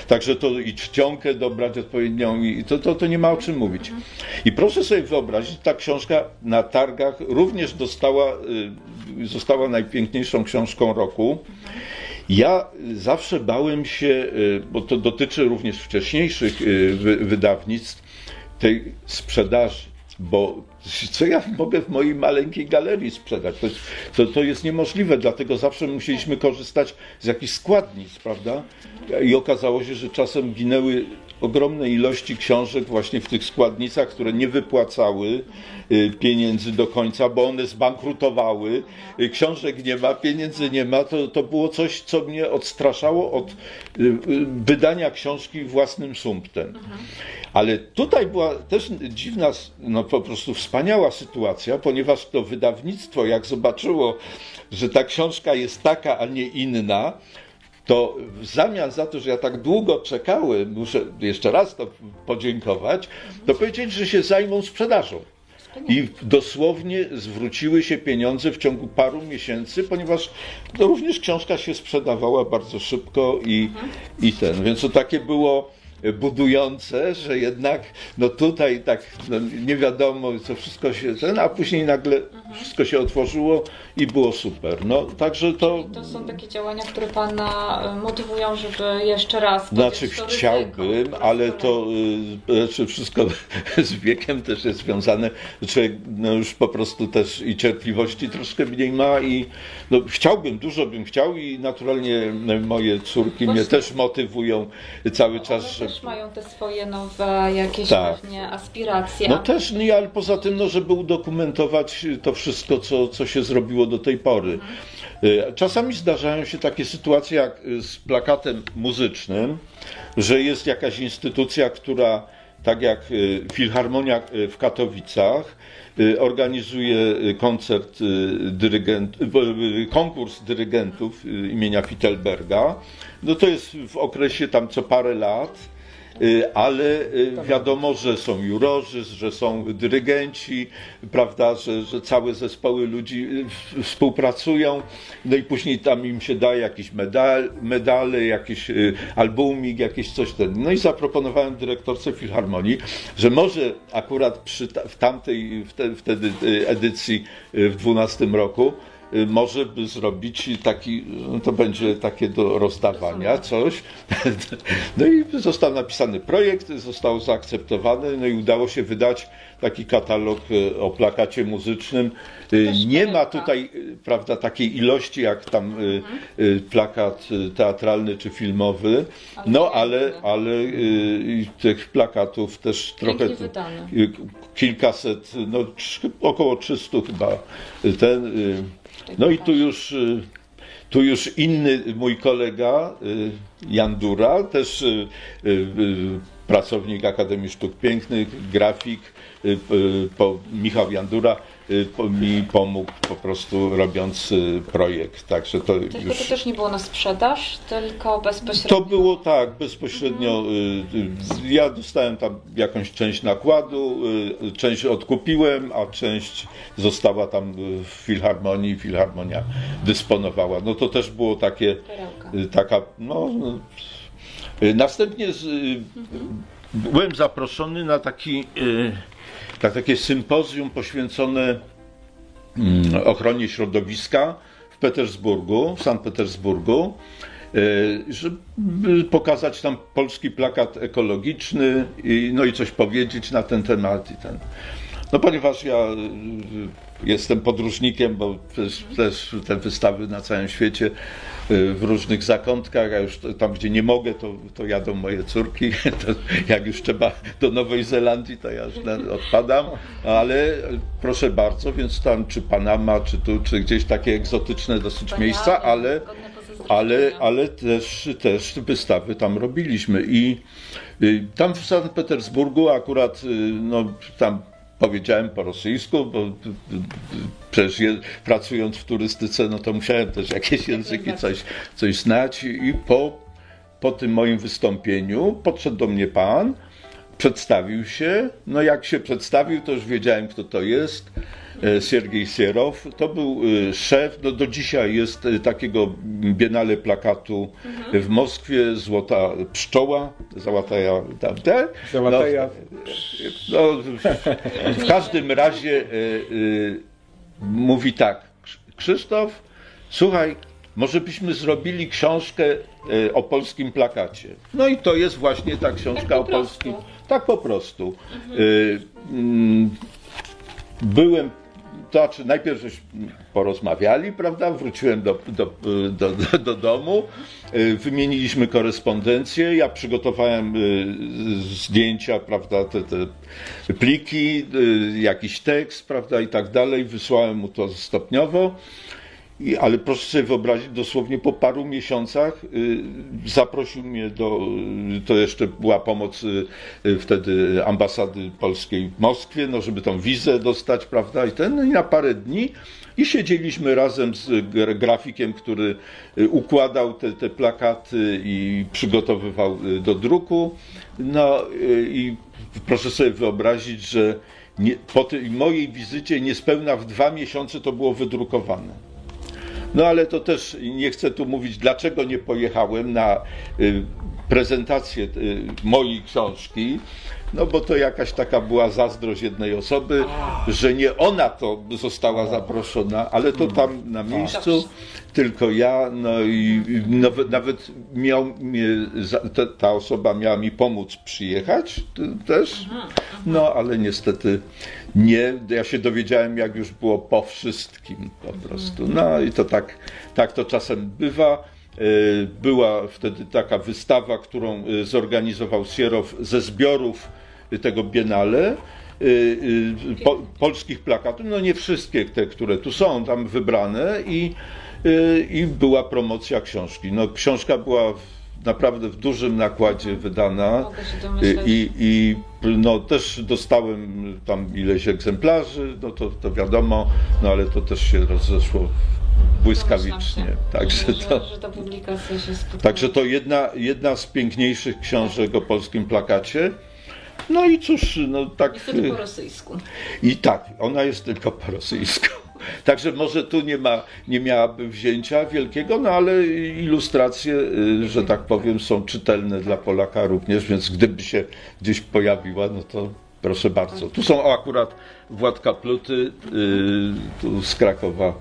Także to i czcionkę dobrać odpowiednią, i to, to, to nie ma o czym mówić. I proszę sobie wyobrazić, ta książka na targach również dostała, y, została najpiękniejszą książką roku. Ja zawsze bałem się, y, bo to dotyczy również wcześniejszych y, wy- wydawnictw, tej sprzedaży, bo co ja mogę w mojej maleńkiej galerii sprzedać? To, jest- to, to jest niemożliwe, dlatego zawsze musieliśmy korzystać z jakichś składnic, prawda? I okazało się, że czasem ginęły ogromne ilości książek właśnie w tych składnicach, które nie wypłacały y, pieniędzy do końca, bo one zbankrutowały, y, książek nie ma, pieniędzy nie ma, to, to było coś, co mnie odstraszało od y, wydania książki własnym sumptem. Ale tutaj była też dziwna, no po prostu wspaniała sytuacja, ponieważ to wydawnictwo, jak zobaczyło, że ta książka jest taka, a nie inna, to w zamian za to, że ja tak długo czekałem, muszę jeszcze raz to podziękować, to powiedzieć, że się zajmą sprzedażą. I dosłownie zwróciły się pieniądze w ciągu paru miesięcy, ponieważ również książka się sprzedawała bardzo szybko i, i ten. Więc to takie było budujące, że jednak no tutaj tak no nie wiadomo, co wszystko się ten, a później nagle wszystko się otworzyło i było super. No także to. To są takie działania, które pana e, motywują, żeby jeszcze raz. Znaczy chciałbym, ale to y, znaczy wszystko z wiekiem też jest związane. Człowiek no już po prostu też i cierpliwości troszkę mniej ma i no, chciałbym, dużo bym chciał i naturalnie moje córki mnie Właśnie. też motywują cały czas, One że też mają te swoje nowe jakieś Tak. pewnie aspiracje. No też, no, i ale poza tym, no, żeby udokumentować to wszystko, co, co się zrobiło do tej pory. Y, Czasami zdarzają się takie sytuacje jak y, z plakatem muzycznym, że jest jakaś instytucja, która tak jak y, Filharmonia w Katowicach organizuje koncert dyrygent, konkurs dyrygentów imienia Fittelberga. No to jest w okresie tam co parę lat. Y, ale y, wiadomo, że są jurorzy, że są dyrygenci, prawda, że, że całe zespoły ludzi y, współpracują, no i później tam im się daje jakiś medal, medale, jakiś albumik, jakieś coś ten. No i zaproponowałem dyrektorce Filharmonii, że może akurat przy w tamtej wtedy, wtedy edycji w 12 roku może by zrobić taki, to będzie takie do rozdawania coś. No i został napisany projekt, został zaakceptowany, no i udało się wydać taki katalog y, o plakacie muzycznym. Y, Nie ma perełka. tutaj, y, prawda, takiej ilości jak tam y, y, plakat y, teatralny czy filmowy, no ale, ale y, tych plakatów też trochę y, kilkaset, no około 300 chyba ten. No i tu już, y, tu już inny mój kolega y, Jan Dura, też y, pracownik Akademii Sztuk Pięknych, grafik, Michał Jandura mi pomógł po prostu robiąc y, projekt. Także to Tylko już... to też nie było na sprzedaż, tylko bezpośrednio. To było tak, bezpośrednio. y, y, Ja dostałem tam jakąś część nakładu, y, część odkupiłem, a część została tam y, w filharmonii, filharmonia dysponowała. No to też było takie, Perełka. y, taka, no. y, Następnie z, y, byłem zaproszony na taki, na takie sympozjum poświęcone mm, ochronie środowiska w Petersburgu, w Sankt Petersburgu, y, żeby pokazać tam polski plakat ekologiczny i, no i coś powiedzieć na ten temat. I ten. No ponieważ ja y, jestem podróżnikiem, bo też, też te wystawy na całym świecie w różnych zakątkach, a już tam, gdzie nie mogę, to, to jadą moje córki. To jak już trzeba do Nowej Zelandii, to ja już odpadam, ale proszę bardzo, więc tam czy Panama, czy tu, czy gdzieś takie egzotyczne dosyć miejsca, ale ale, ale też, też wystawy tam robiliśmy. I y, tam w Sankt Petersburgu akurat y, no, tam powiedziałem po rosyjsku, bo przecież je, pracując w turystyce, no to musiałem też jakieś języki, coś, coś znać. I po, po tym moim wystąpieniu podszedł do mnie pan, przedstawił się, no jak się przedstawił, to już wiedziałem, kto to jest. E, Siergiej Sierow, to był e, szef, no do dzisiaj jest e, takiego Biennale plakatu w Moskwie, Złota Pszczoła, Załataja tamte. Załataja. No, no, w każdym razie e, e, mówi tak, Krzysztof, słuchaj, może byśmy zrobili książkę e, o polskim plakacie. No i to jest właśnie ta książka Tak o polskim. prostu. Tak po prostu. E, mm, byłem, to znaczy najpierw żeśmy porozmawiali, prawda, wróciłem do, do, do, do, do domu, y, wymieniliśmy korespondencję, ja przygotowałem y, zdjęcia, prawda, te, te pliki, y, jakiś tekst, prawda, i tak dalej, wysłałem mu to stopniowo. I, ale proszę sobie wyobrazić, dosłownie po paru miesiącach y, zaprosił mnie do, y, to jeszcze była pomoc y, y, wtedy ambasady polskiej w Moskwie, no żeby tą wizę dostać, prawda, i ten, no i na parę dni i siedzieliśmy razem z gra- grafikiem, który y, układał te, te plakaty i przygotowywał y, do druku, no i proszę sobie wyobrazić, że nie, po tej mojej wizycie niespełna w dwa miesiące to było wydrukowane. No ale to też nie chcę tu mówić, dlaczego nie pojechałem na y, prezentację y, mojej książki, no bo to jakaś taka była zazdrość jednej osoby, że nie ona to została zaproszona, ale to tam na miejscu, tylko ja, no i nawet, nawet miał mnie, ta, osoba miała mi pomóc przyjechać też, no ale niestety nie. Ja się dowiedziałem, jak już było po wszystkim po prostu. No i to tak, tak to czasem bywa. E, Była wtedy taka wystawa, którą e, zorganizował Sierow ze zbiorów tego Biennale. e, Po, polskich plakatów, no nie wszystkie te, które tu są, tam wybrane i, i była promocja książki. No książka była naprawdę w dużym nakładzie wydana i, i no, też dostałem tam ileś egzemplarzy, no to, to wiadomo, no ale to też się rozeszło błyskawicznie. Się, Także że, to, że także to jedna, jedna z piękniejszych książek o polskim plakacie. No i cóż, no tak. Niestety po rosyjsku. I tak, ona jest tylko po rosyjsku. Także może tu nie, ma, nie miałaby wzięcia wielkiego, no ale ilustracje, y, że tak powiem, są czytelne dla Polaka również, więc gdyby się gdzieś pojawiła, no to proszę bardzo. Tu są akurat Władka Pluty, y, tu z Krakowa,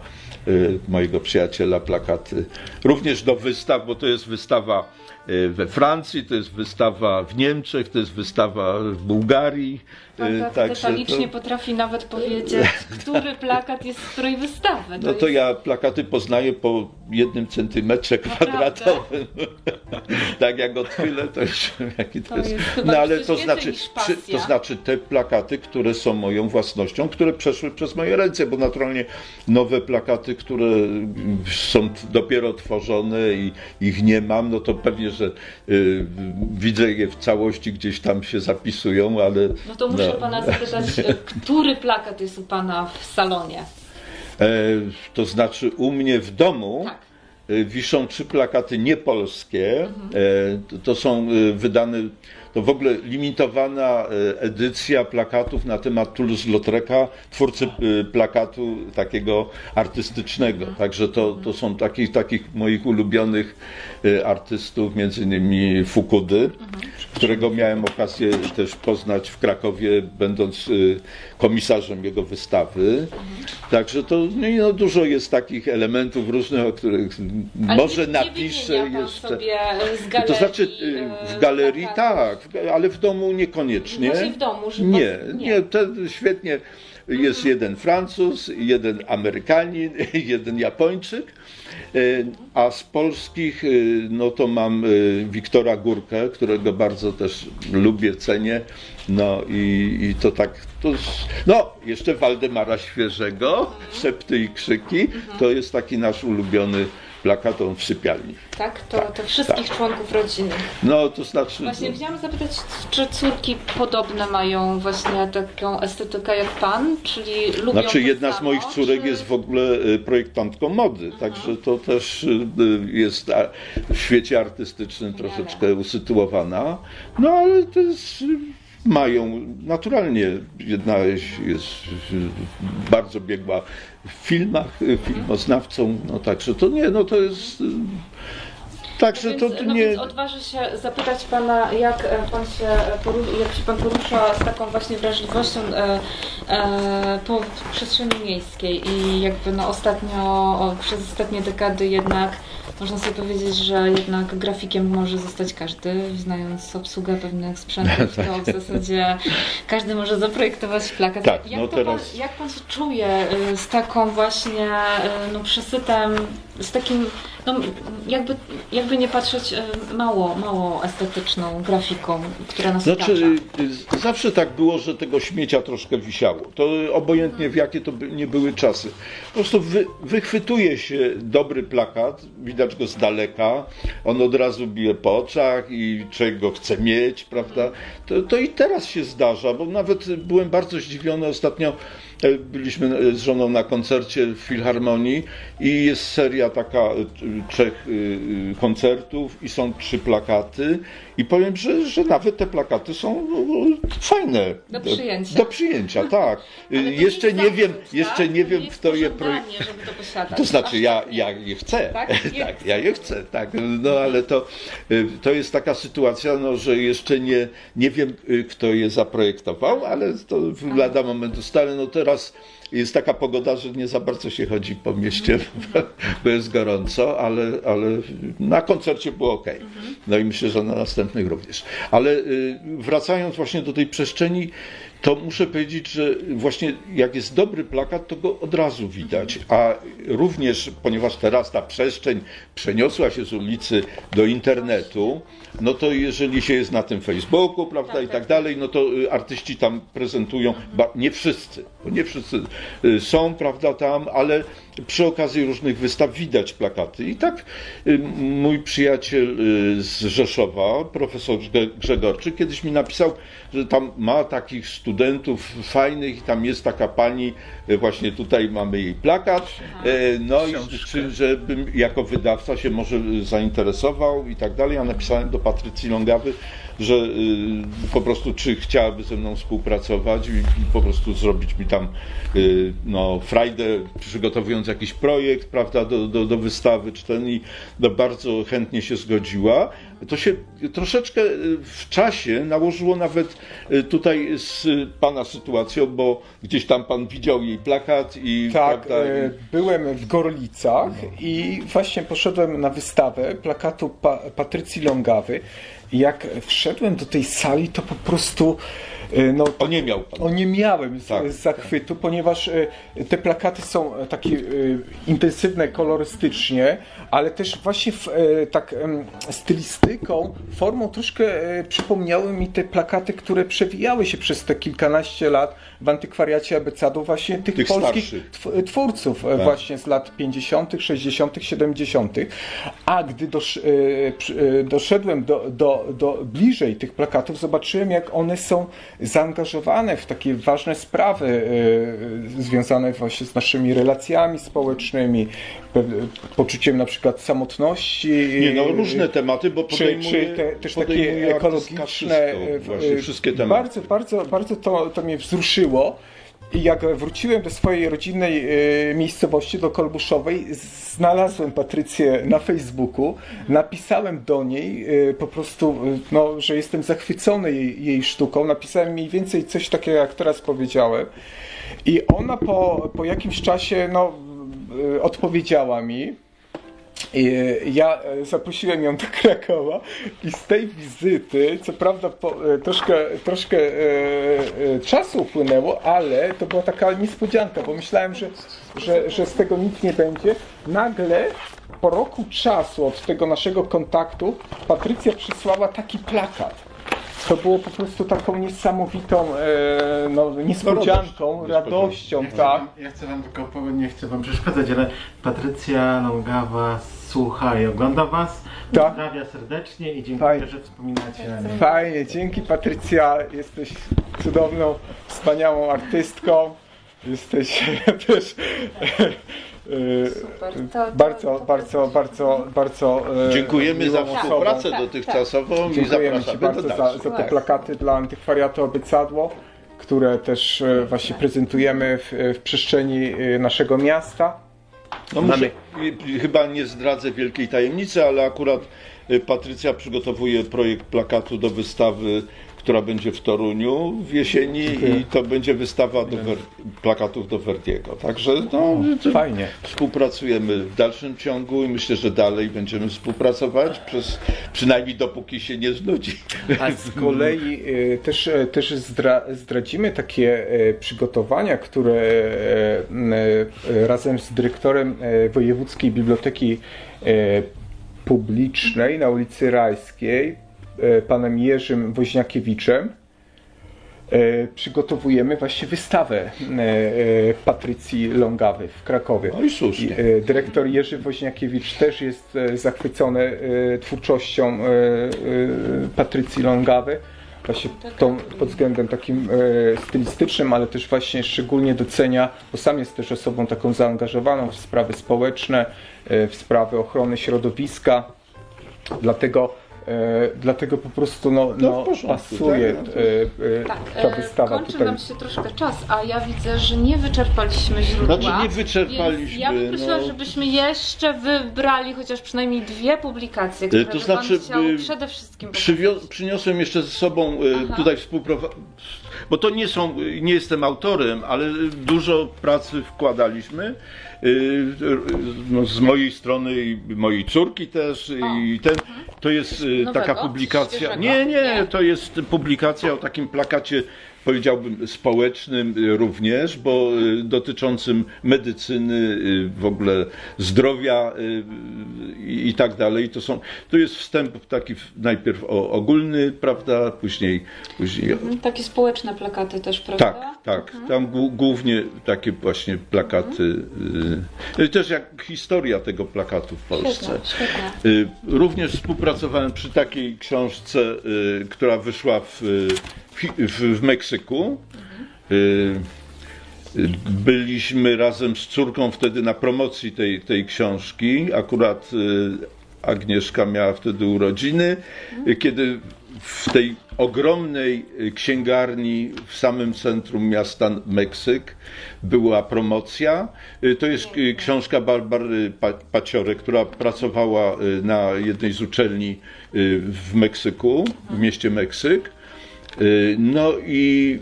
y, mojego przyjaciela, plakaty. Również do wystaw, bo to jest wystawa we Francji, to jest wystawa w Niemczech, to jest wystawa w Bułgarii. Pan y, także detalicznie to- potrafi nawet powiedzieć, który plakat jest z której wystawy. No to jest- ja plakaty poznaję po jednym centymetrze kwadratowym. tak jak odchylę, to już jaki to, To jest. No ale to znaczy, czy, to znaczy te plakaty, które są moją własnością, które przeszły przez moje ręce, bo naturalnie nowe plakaty, które są dopiero tworzone i ich nie mam, no to pewnie, że y, widzę je w całości, gdzieś tam się zapisują, ale No to muszę pana zapytać, który plakat jest u pana w salonie? E, to znaczy u mnie w domu Tak. e, wiszą trzy plakaty niepolskie. E, to, są e, wydane, to w ogóle limitowana edycja plakatów na temat Toulouse-Lautreka, twórcy plakatu takiego artystycznego. Także to, to są takich, takich moich ulubionych artystów, między innymi Fukudy, którego miałem okazję też poznać w Krakowie, będąc y, komisarzem jego wystawy. Także to no, no, dużo jest takich elementów różnych, o których Ale może nie, napiszę nie pan jeszcze. galerii, To znaczy y, e, w galerii tak, ale w domu niekoniecznie. Właśnie w domu, że Nie, pan- nie, to świetnie. Jest jeden Francuz, jeden Amerykanin, jeden Japończyk. E, A z polskich, e, no to mam e, Wiktora Górkę, którego bardzo też lubię, cenię. No i, i to tak, to, no jeszcze Waldemara Świeżego, Szepty i Krzyki, to jest taki nasz ulubiony plakat, on w sypialni. Tak, to, to wszystkich członków rodziny. No to znaczy... Właśnie chciałam zapytać, czy córki podobne mają właśnie taką estetykę jak pan, czyli lubią Znaczy jedna z samo, moich córek czy... jest w ogóle y, projektantką mody, także to też y, y, jest w świecie artystycznym troszeczkę usytuowana. No ale to jest, mają naturalnie, jedna jest, bardzo biegła w filmach, y, filmoznawcą, no także to nie, no to jest... y, Także Więc, to no nie... więc odważę się zapytać pana, jak e, pan się poru- jak się pan porusza z taką właśnie wrażliwością e, e, po przestrzeni miejskiej i jakby no ostatnio, przez ostatnie dekady jednak można sobie powiedzieć, że jednak grafikiem może zostać każdy, znając obsługę pewnych sprzętów, to w zasadzie każdy może zaprojektować plakat. Tak, jak, no to teraz- pan, jak pan się czuje y, z taką właśnie y, no, przesytem, z takim, no, jakby, jakby nie patrzeć, y, mało, mało estetyczną grafiką, która nas Znaczy, otacza? zawsze tak było, że tego śmiecia troszkę wisiało. To obojętnie w jakie to nie były czasy. Po prostu wy, wychwytuje się dobry plakat, widać go z daleka, on od razu bije po oczach i człowiek go chce mieć, prawda? To, to i teraz się zdarza, bo nawet byłem bardzo zdziwiony ostatnio. E, byliśmy e, z żoną na koncercie w Filharmonii i jest seria taka e, trzech koncertów i są trzy plakaty i powiem, że, że nawet te plakaty są no, fajne. Do przyjęcia. Do przyjęcia, tak. Jeszcze nie wiem, zachód, jeszcze tak? nie wiem kto je projektuje. to. To znaczy, ja, tak ja je chcę. Tak? Tak, ja je chcę, tak. No ale to, y, to jest taka sytuacja, no, że jeszcze nie, nie wiem, y, kto je zaprojektował, ale to lada moment ustalę. No teraz jest taka pogoda, że nie za bardzo się chodzi po mieście, bo jest gorąco, ale, ale na koncercie było ok. No i myślę, że na następnych również. Ale y, wracając właśnie do tej przestrzeni, to muszę powiedzieć, że właśnie jak jest dobry plakat, to go od razu widać. A również, ponieważ teraz ta przestrzeń przeniosła się z ulicy do internetu, no to jeżeli się jest na tym Facebooku, prawda, i tak dalej, no to y, artyści tam prezentują, nie wszyscy, bo nie wszyscy y, są, prawda, tam, ale przy okazji różnych wystaw widać plakaty. I tak y, mój przyjaciel y, z Rzeszowa, profesor Grze- Grzegorczyk, kiedyś mi napisał, że tam ma takich studentów fajnych i tam jest taka pani, y, właśnie tutaj mamy jej plakat, no i czy, żebym jako wydawca się może zainteresował i tak dalej. Ja napisałem do Patrycji Longawy, że y, po prostu czy chciałaby ze mną współpracować i, i po prostu zrobić mi tam y, no, frajdę, przygotowując jakiś projekt, prawda, do, do, do wystawy, czy ten i no, bardzo chętnie się zgodziła. To się troszeczkę y, w czasie nałożyło nawet tutaj z pana sytuacją, bo gdzieś tam pan widział jej plakat i Tak, prawda, byłem w Gorlicach i właśnie poszedłem na wystawę plakatu pa Patrycji Longawy. Jak wszedłem do tej sali, to po prostu e, no, O nie miał pan. O nie miałem z, Tak. zachwytu, ponieważ e, te plakaty są e, takie intensywne kolorystycznie, ale też właśnie w, tak stylistyką, formą troszkę przypomniały mi te plakaty, które przewijały się przez te kilkanaście lat w antykwariacie Abecadu właśnie tych, Tych polskich starszych. twórców e, właśnie z lat 50., 60., 70., a gdy dosz, doszedłem do, do, do bliżej tych plakatów, zobaczyłem, jak one są zaangażowane w takie ważne sprawy e, związane właśnie z naszymi relacjami społecznymi, poczuciem na przykład samotności. Nie, no różne tematy, bo czy, podejmuje, czy te, też takie ekologiczne. wszystko, właśnie wszystkie tematy. Bardzo, bardzo, bardzo to, to mnie wzruszyło. I jak wróciłem do swojej rodzinnej e, miejscowości, do Kolbuszowej, znalazłem Patrycję na Facebooku, napisałem do niej e, po prostu, e, no, że jestem zachwycony jej, jej sztuką. Napisałem mniej więcej coś takiego, jak teraz powiedziałem. I ona po, po jakimś czasie no, odpowiedziała mi. Ja e, zaprosiłem ją do Krakowa i z tej wizyty, co prawda po, e, troszkę, troszkę e, e, czasu upłynęło, ale to była taka niespodzianka, bo myślałem, że, że, że z tego nic nie będzie. Nagle po roku czasu od tego naszego kontaktu Patrycja przysłała taki plakat. To było po prostu taką niesamowitą e, no, niespodzianką, radością, tak. Ja chcę wam tylko powiedzieć, nie chcę wam przeszkadzać, ale Patrycja Longawa słucha i ogląda was. Tak. Pozdrawia serdecznie i dziękuję, Fajnie. że wspominacie na nie. Fajnie, dzięki Patrycja, jesteś cudowną, wspaniałą artystką. Jesteś też Super. To- to- bardzo, to- bardzo, bardzo, bardzo e, Dziękujemy za współpracę Tak, dotychczasową i Dziękujemy Ci bardzo za, za te Tak. plakaty dla antykwariatu Obycadło, które też e, właśnie prezentujemy w, w przestrzeni e, naszego miasta. No muszę, chyba nie zdradzę wielkiej tajemnicy, ale akurat Patrycja przygotowuje projekt plakatu do wystawy, która będzie w Toruniu w jesieni i to będzie wystawa do plakatów do Verdiego. Także no, Fajnie. współpracujemy w dalszym ciągu i myślę, że dalej będziemy współpracować przez przynajmniej dopóki się nie znudzi. A z kolei e, też, e, też zdra, zdradzimy takie e, przygotowania, które razem z dyrektorem Wojewódzkiej Biblioteki Publicznej na ulicy Rajskiej, panem Jerzym Woźniakiewiczem, e, przygotowujemy właśnie wystawę e, e, Patrycji Longawy w Krakowie. No i słusznie. E, Dyrektor Jerzy Woźniakiewicz też jest e, zachwycony e, twórczością e, e, Patrycji Longawy, właśnie tą, pod względem takim e, stylistycznym, ale też właśnie szczególnie docenia, bo sam jest też osobą taką zaangażowaną w sprawy społeczne, e, w sprawy ochrony środowiska. Dlatego, e, dlatego po prostu no, No, no, porządku, pasuje tak, no to- e, e, Tak, ta e, wystawa kończy tutaj. nam się troszkę czas, a ja widzę, że nie wyczerpaliśmy źródła. Znaczy nie wyczerpaliśmy, ja bym prosiła, no. żebyśmy jeszcze wybrali chociaż przynajmniej dwie publikacje, które to by znaczy, Pan chciał y, przede wszystkim przyniosłem jeszcze ze sobą e, Aha. tutaj współprowadzę, bo to nie są, nie jestem autorem, ale dużo pracy wkładaliśmy. E, No, z mojej strony i mojej córki też i ten, to jest e, Nowego? taka publikacja. Świeżego? Nie, Nie. to jest publikacja o takim plakacie powiedziałbym społecznym również, bo e, dotyczącym medycyny, e, w ogóle zdrowia e, i tak dalej. To, są, to jest wstęp taki najpierw ogólny, prawda, później, później Mhm, Takie społeczne plakaty też, prawda? tak, tak. Tam głó- głównie takie właśnie plakaty. y, Też jak historia tego plakatu w Polsce. Y, Również współpracowałem przy takiej książce, y, która wyszła w, y, w, w Meksyku. Y, Byliśmy razem z córką wtedy na promocji tej, tej książki. Akurat y, Agnieszka miała wtedy urodziny, y, kiedy w tej ogromnej księgarni w samym centrum miasta Meksyk była promocja. To jest książka Barbary Pa- Paciory, która pracowała na jednej z uczelni w Meksyku, w mieście Meksyk. Y, No i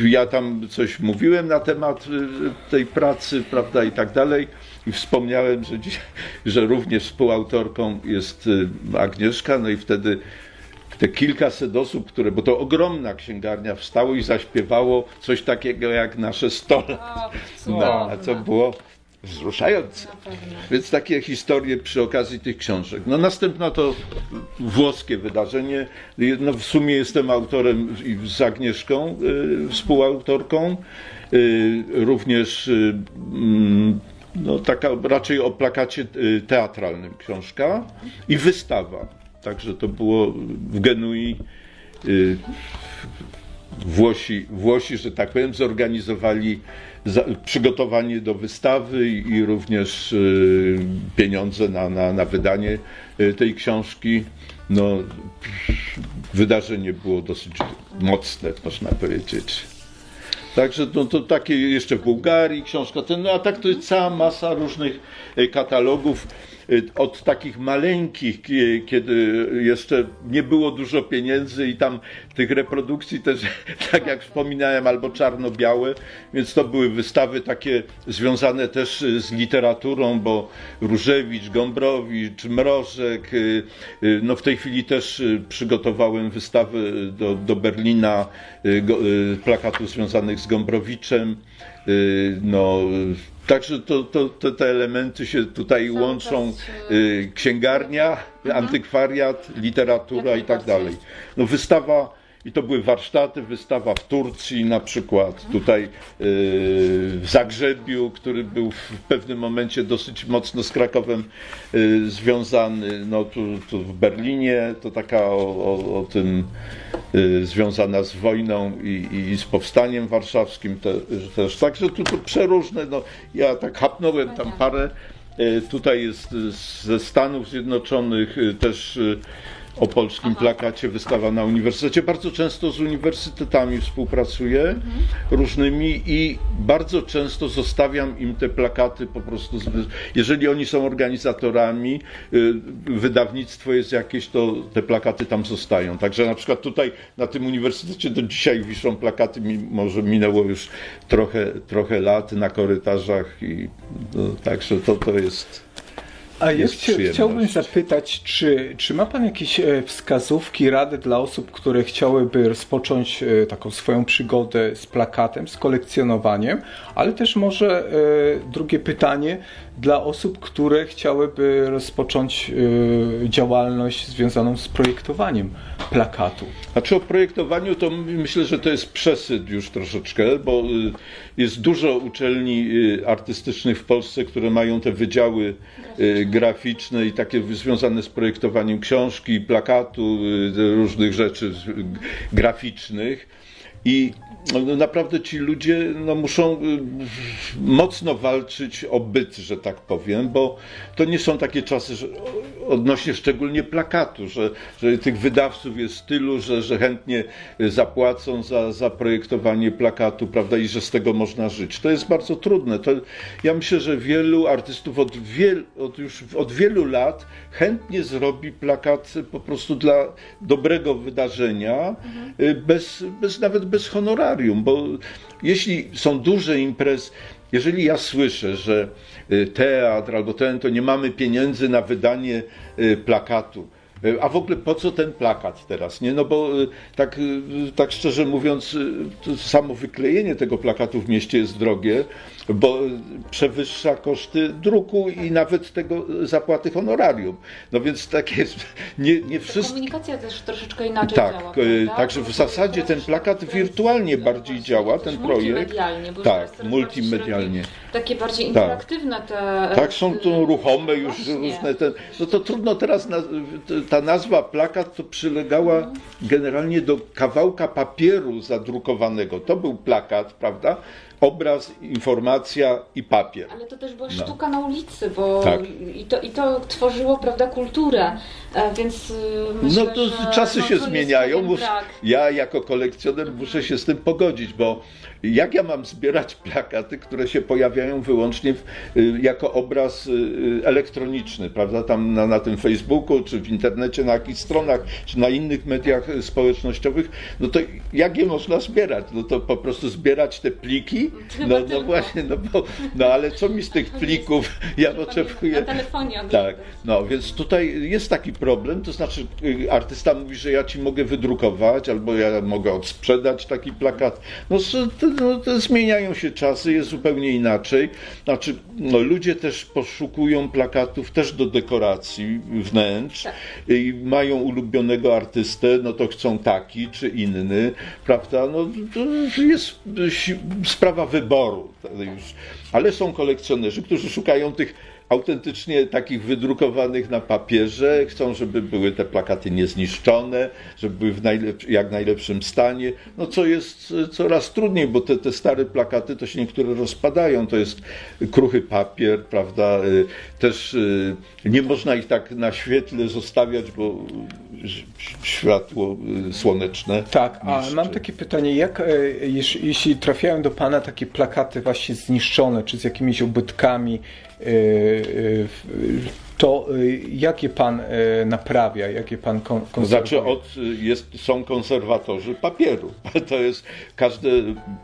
y, ja tam coś mówiłem na temat y, tej pracy, prawda, i tak dalej. I wspomniałem, że, że również współautorką jest Agnieszka, no i wtedy te kilkaset osób, które, bo to ogromna księgarnia, wstało i zaśpiewało coś takiego jak nasze stole. O, No, a co było wzruszające. Więc takie historie przy okazji tych książek. No następna to włoskie wydarzenie. No w sumie jestem autorem z Agnieszką, y, współautorką. Y, również y, mm, no, taka raczej o plakacie teatralnym książka i wystawa. Także to było w Genui. Włosi, Włosi, że tak powiem, zorganizowali przygotowanie do wystawy i, również y, pieniądze na, na, na wydanie y, tej książki. No, wydarzenie było dosyć mocne, można powiedzieć. Także no, to takie jeszcze w Bułgarii książka, ten, no, a tak to jest cała masa różnych e, katalogów. E, Od takich maleńkich, kie- kiedy jeszcze nie było dużo pieniędzy i tam tych reprodukcji też, tak jak wspominałem, albo czarno-białe, więc to były wystawy takie związane też e, z literaturą, bo Różewicz, Gombrowicz, Mrożek, e, no w tej chwili też przygotowałem wystawy do, do Berlina plakatów związanych z Gombrowiczem. Y, No, y, także to, to, to, te elementy się tutaj Cały łączą. y, Księgarnia, antykwariat, literatura i tak dalej. No, wystawa, i to były warsztaty, wystawa w Turcji na przykład, tutaj y, w Zagrzebiu, który był w pewnym momencie dosyć mocno z Krakowem y, związany, no tu, tu w Berlinie, to taka o, o, o tym y, związana z wojną i, i z powstaniem warszawskim te, też. Także tu, tu przeróżne, no ja tak hapnąłem tam parę. Tutaj jest ze Stanów Zjednoczonych też o polskim plakacie wystawa na uniwersytecie. Bardzo często z uniwersytetami współpracuję różnymi i bardzo często zostawiam im te plakaty po prostu. Jeżeli oni są organizatorami, y, wydawnictwo jest jakieś, to te plakaty tam zostają. Także na przykład tutaj na tym uniwersytecie do dzisiaj wiszą plakaty, mimo że minęło już trochę, trochę lat na korytarzach i no, także to, to jest. A ja chciałbym zapytać, czy, czy ma Pan jakieś e, wskazówki, rady dla osób, które chciałyby rozpocząć e, taką swoją przygodę z plakatem, z kolekcjonowaniem, ale też może e, drugie pytanie, dla osób, które chciałyby rozpocząć y, działalność związaną z projektowaniem plakatu. Znaczy o projektowaniu to myślę, że to jest przesyt już troszeczkę, bo y, jest dużo uczelni y, artystycznych w Polsce, które mają te wydziały graficzne i takie związane z projektowaniem książki, plakatu, różnych rzeczy graficznych. I naprawdę ci ludzie no, muszą y, mocno walczyć o byt, że tak powiem, bo to nie są takie czasy, że, odnośnie szczególnie plakatu, że, że tych wydawców jest tylu, że, że chętnie zapłacą za, za projektowanie plakatu, prawda, i że z tego można żyć. To jest bardzo trudne. To, ja myślę, że wielu artystów od, wiel, od już od wielu lat chętnie zrobi plakat po prostu dla dobrego wydarzenia, y, bez, bez, nawet bez bo jeśli są duże imprezy, jeżeli ja słyszę, że y, teatr albo ten, to nie mamy pieniędzy na wydanie y, plakatu, y, a w ogóle po co ten plakat teraz? Nie? No bo tak, tak szczerze mówiąc, samo wyklejenie tego plakatu w mieście jest drogie, bo przewyższa koszty druku i nawet tego zapłaty honorarium. No więc tak jest, nie, nie wszystko. Komunikacja też troszeczkę inaczej Tak, działa. e, prawda? także w zasadzie ten plakat wirtualnie bardziej działa, ten projekt. Multimedialnie, bo Tak, multimedialnie. Takie bardziej interaktywne te... Tak, są tu ruchome już Właśnie. różne. Te, no to trudno teraz, ta nazwa plakat to przylegała generalnie do kawałka papieru zadrukowanego. To był plakat, prawda? Obraz, informacja i papier. Ale to też była sztuka na ulicy, bo No. Tak. i, to, i to tworzyło, prawda, kulturę, e, więc y, myślę, No to czasy no, się zmieniają. ja jako kolekcjoner muszę się z tym pogodzić, bo jak ja mam zbierać plakaty, które się pojawiają wyłącznie w, y, jako obraz y, y, elektroniczny, prawda? Tam na, na tym Facebooku, czy w internecie, na jakichś stronach, czy na innych mediach społecznościowych, no to jak je można zbierać? No to po prostu zbierać te pliki? No, no tylko. właśnie, no bo, no ale co mi z tych plików? Ja potrzebuję... Na telefonie Tak, no więc tutaj jest taki problem, to znaczy artysta mówi, że ja ci mogę wydrukować, albo ja mogę odsprzedać taki plakat. No, to, no to zmieniają się czasy, jest zupełnie inaczej. Znaczy, no, ludzie też poszukują plakatów też do dekoracji wnętrz Tak. i mają ulubionego artystę, no to chcą taki czy inny, prawda? No to jest sprawa wyboru. Ale są kolekcjonerzy, którzy szukają tych autentycznie takich wydrukowanych na papierze, chcą, żeby były te plakaty niezniszczone, żeby były w najlep- jak najlepszym stanie, no co jest e, coraz trudniej, bo te, te stare plakaty to się niektóre rozpadają, to jest kruchy papier, prawda, e, też e, nie można ich tak na świetle zostawiać, bo światło słoneczne Tak, a niszczy. mam takie pytanie, jak jeśli trafiają do Pana takie plakaty właśnie zniszczone, czy z jakimiś ubytkami, to e, jakie Pan naprawia, jakie Pan kon- To znaczy konserwuje? od, jest, są konserwatorzy papieru. To jest, każde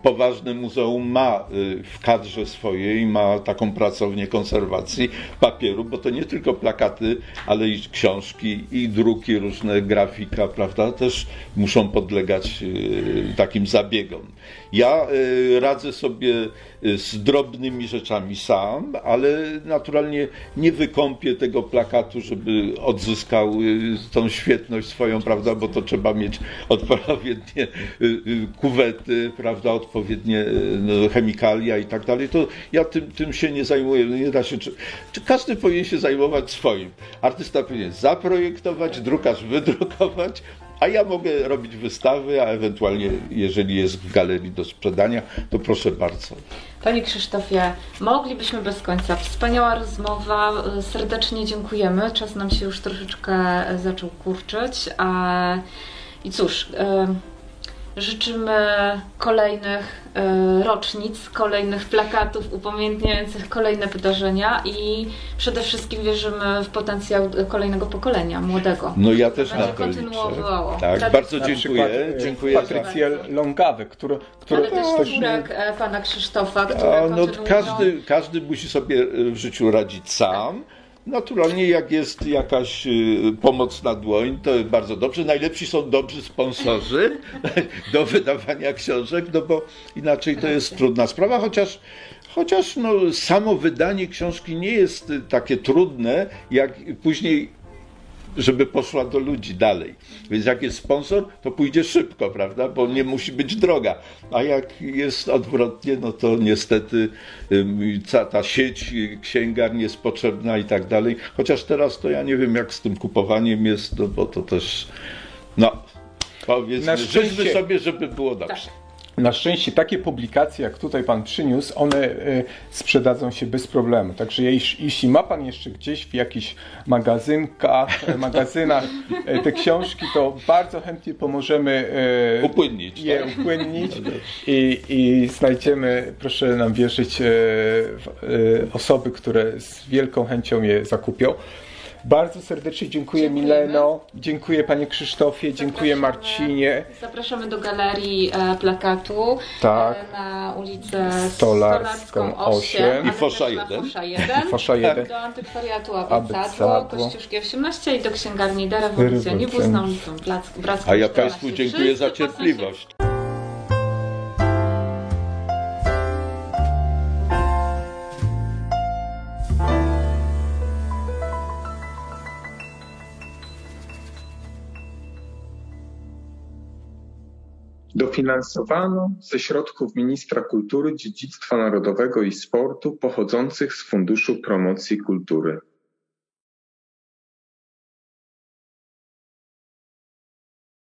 poważne muzeum ma y, w kadrze swojej, ma taką pracownię konserwacji papieru, bo to nie tylko plakaty, ale i książki, i druki, różne grafika, prawda, też muszą podlegać y, takim zabiegom. Ja y, radzę sobie y, z drobnymi rzeczami sam, ale naturalnie nie wykąpię tego plakatu, żeby odzyskał y, tą świetność swoją, prawda, bo to trzeba mieć odpowiednie kuwety, prawda, odpowiednie no, chemikalia i tak dalej. To ja tym, tym się nie zajmuję. No, Nie da się, czy, czy każdy powinien się zajmować swoim. Artysta powinien zaprojektować, drukarz wydrukować, a ja mogę robić wystawy, a ewentualnie, jeżeli jest w galerii do sprzedania, to proszę bardzo. Panie Krzysztofie, moglibyśmy bez końca. Wspaniała rozmowa, serdecznie dziękujemy. Czas nam się już troszeczkę zaczął kurczyć. A... I cóż, y, życzymy kolejnych y, rocznic, kolejnych plakatów upamiętniających kolejne wydarzenia i przede wszystkim wierzymy w potencjał kolejnego pokolenia, młodego. No ja też Będzie na to liczę. kontynuowało. Tak, bardzo dziękuję. przykład, e, Dziękuję za... Patrycję Longawy, która, która Ale też też- córek e, pana Krzysztofa, no, każdy, każdy musi sobie e, w życiu radzić sam. Naturalnie, jak jest jakaś y, pomoc na dłoń, to bardzo dobrze. Najlepsi są dobrzy sponsorzy do wydawania książek, no bo inaczej to jest trudna sprawa, chociaż, chociaż no, samo wydanie książki nie jest y, takie trudne, jak później żeby poszła do ludzi dalej. Więc jak jest sponsor, to pójdzie szybko, prawda? Bo nie musi być droga. A jak jest odwrotnie, no to niestety ta, ta sieć y, księgarni jest potrzebna i tak dalej. Chociaż teraz to ja nie wiem, jak z tym kupowaniem jest, no bo to też, no powiedzmy, życzmy sobie, żeby było dobrze. Na szczęście takie publikacje, jak tutaj Pan przyniósł, one e, sprzedadzą się bez problemu. Także jeś- jeśli ma Pan jeszcze gdzieś w jakichś magazynkach, e, magazynach e, te książki, to bardzo chętnie pomożemy Upłynnić, je tak? upłynnić i, i znajdziemy, proszę nam wierzyć, osoby, które z wielką chęcią je zakupią. Bardzo serdecznie dziękuję Dziękujemy. Mileno, dziękuję Panie Krzysztofie, dziękuję Zapraszamy. Marcinie. Zapraszamy do galerii e, plakatu Tak. e, na ulicę Stolarską Stolarską 8 I Fosza zapraszamy na 1. Fosza 1. Fosza 1. Do antykwariatu Abycadło. Abycadło, Kościuszki 18 i do księgarni Da Rewolucjonibus na ulicę Black- Bracką A ja 14. Państwu dziękuję za cierpliwość. Dofinansowano ze środków Ministra Kultury, Dziedzictwa Narodowego i Sportu pochodzących z Funduszu Promocji Kultury.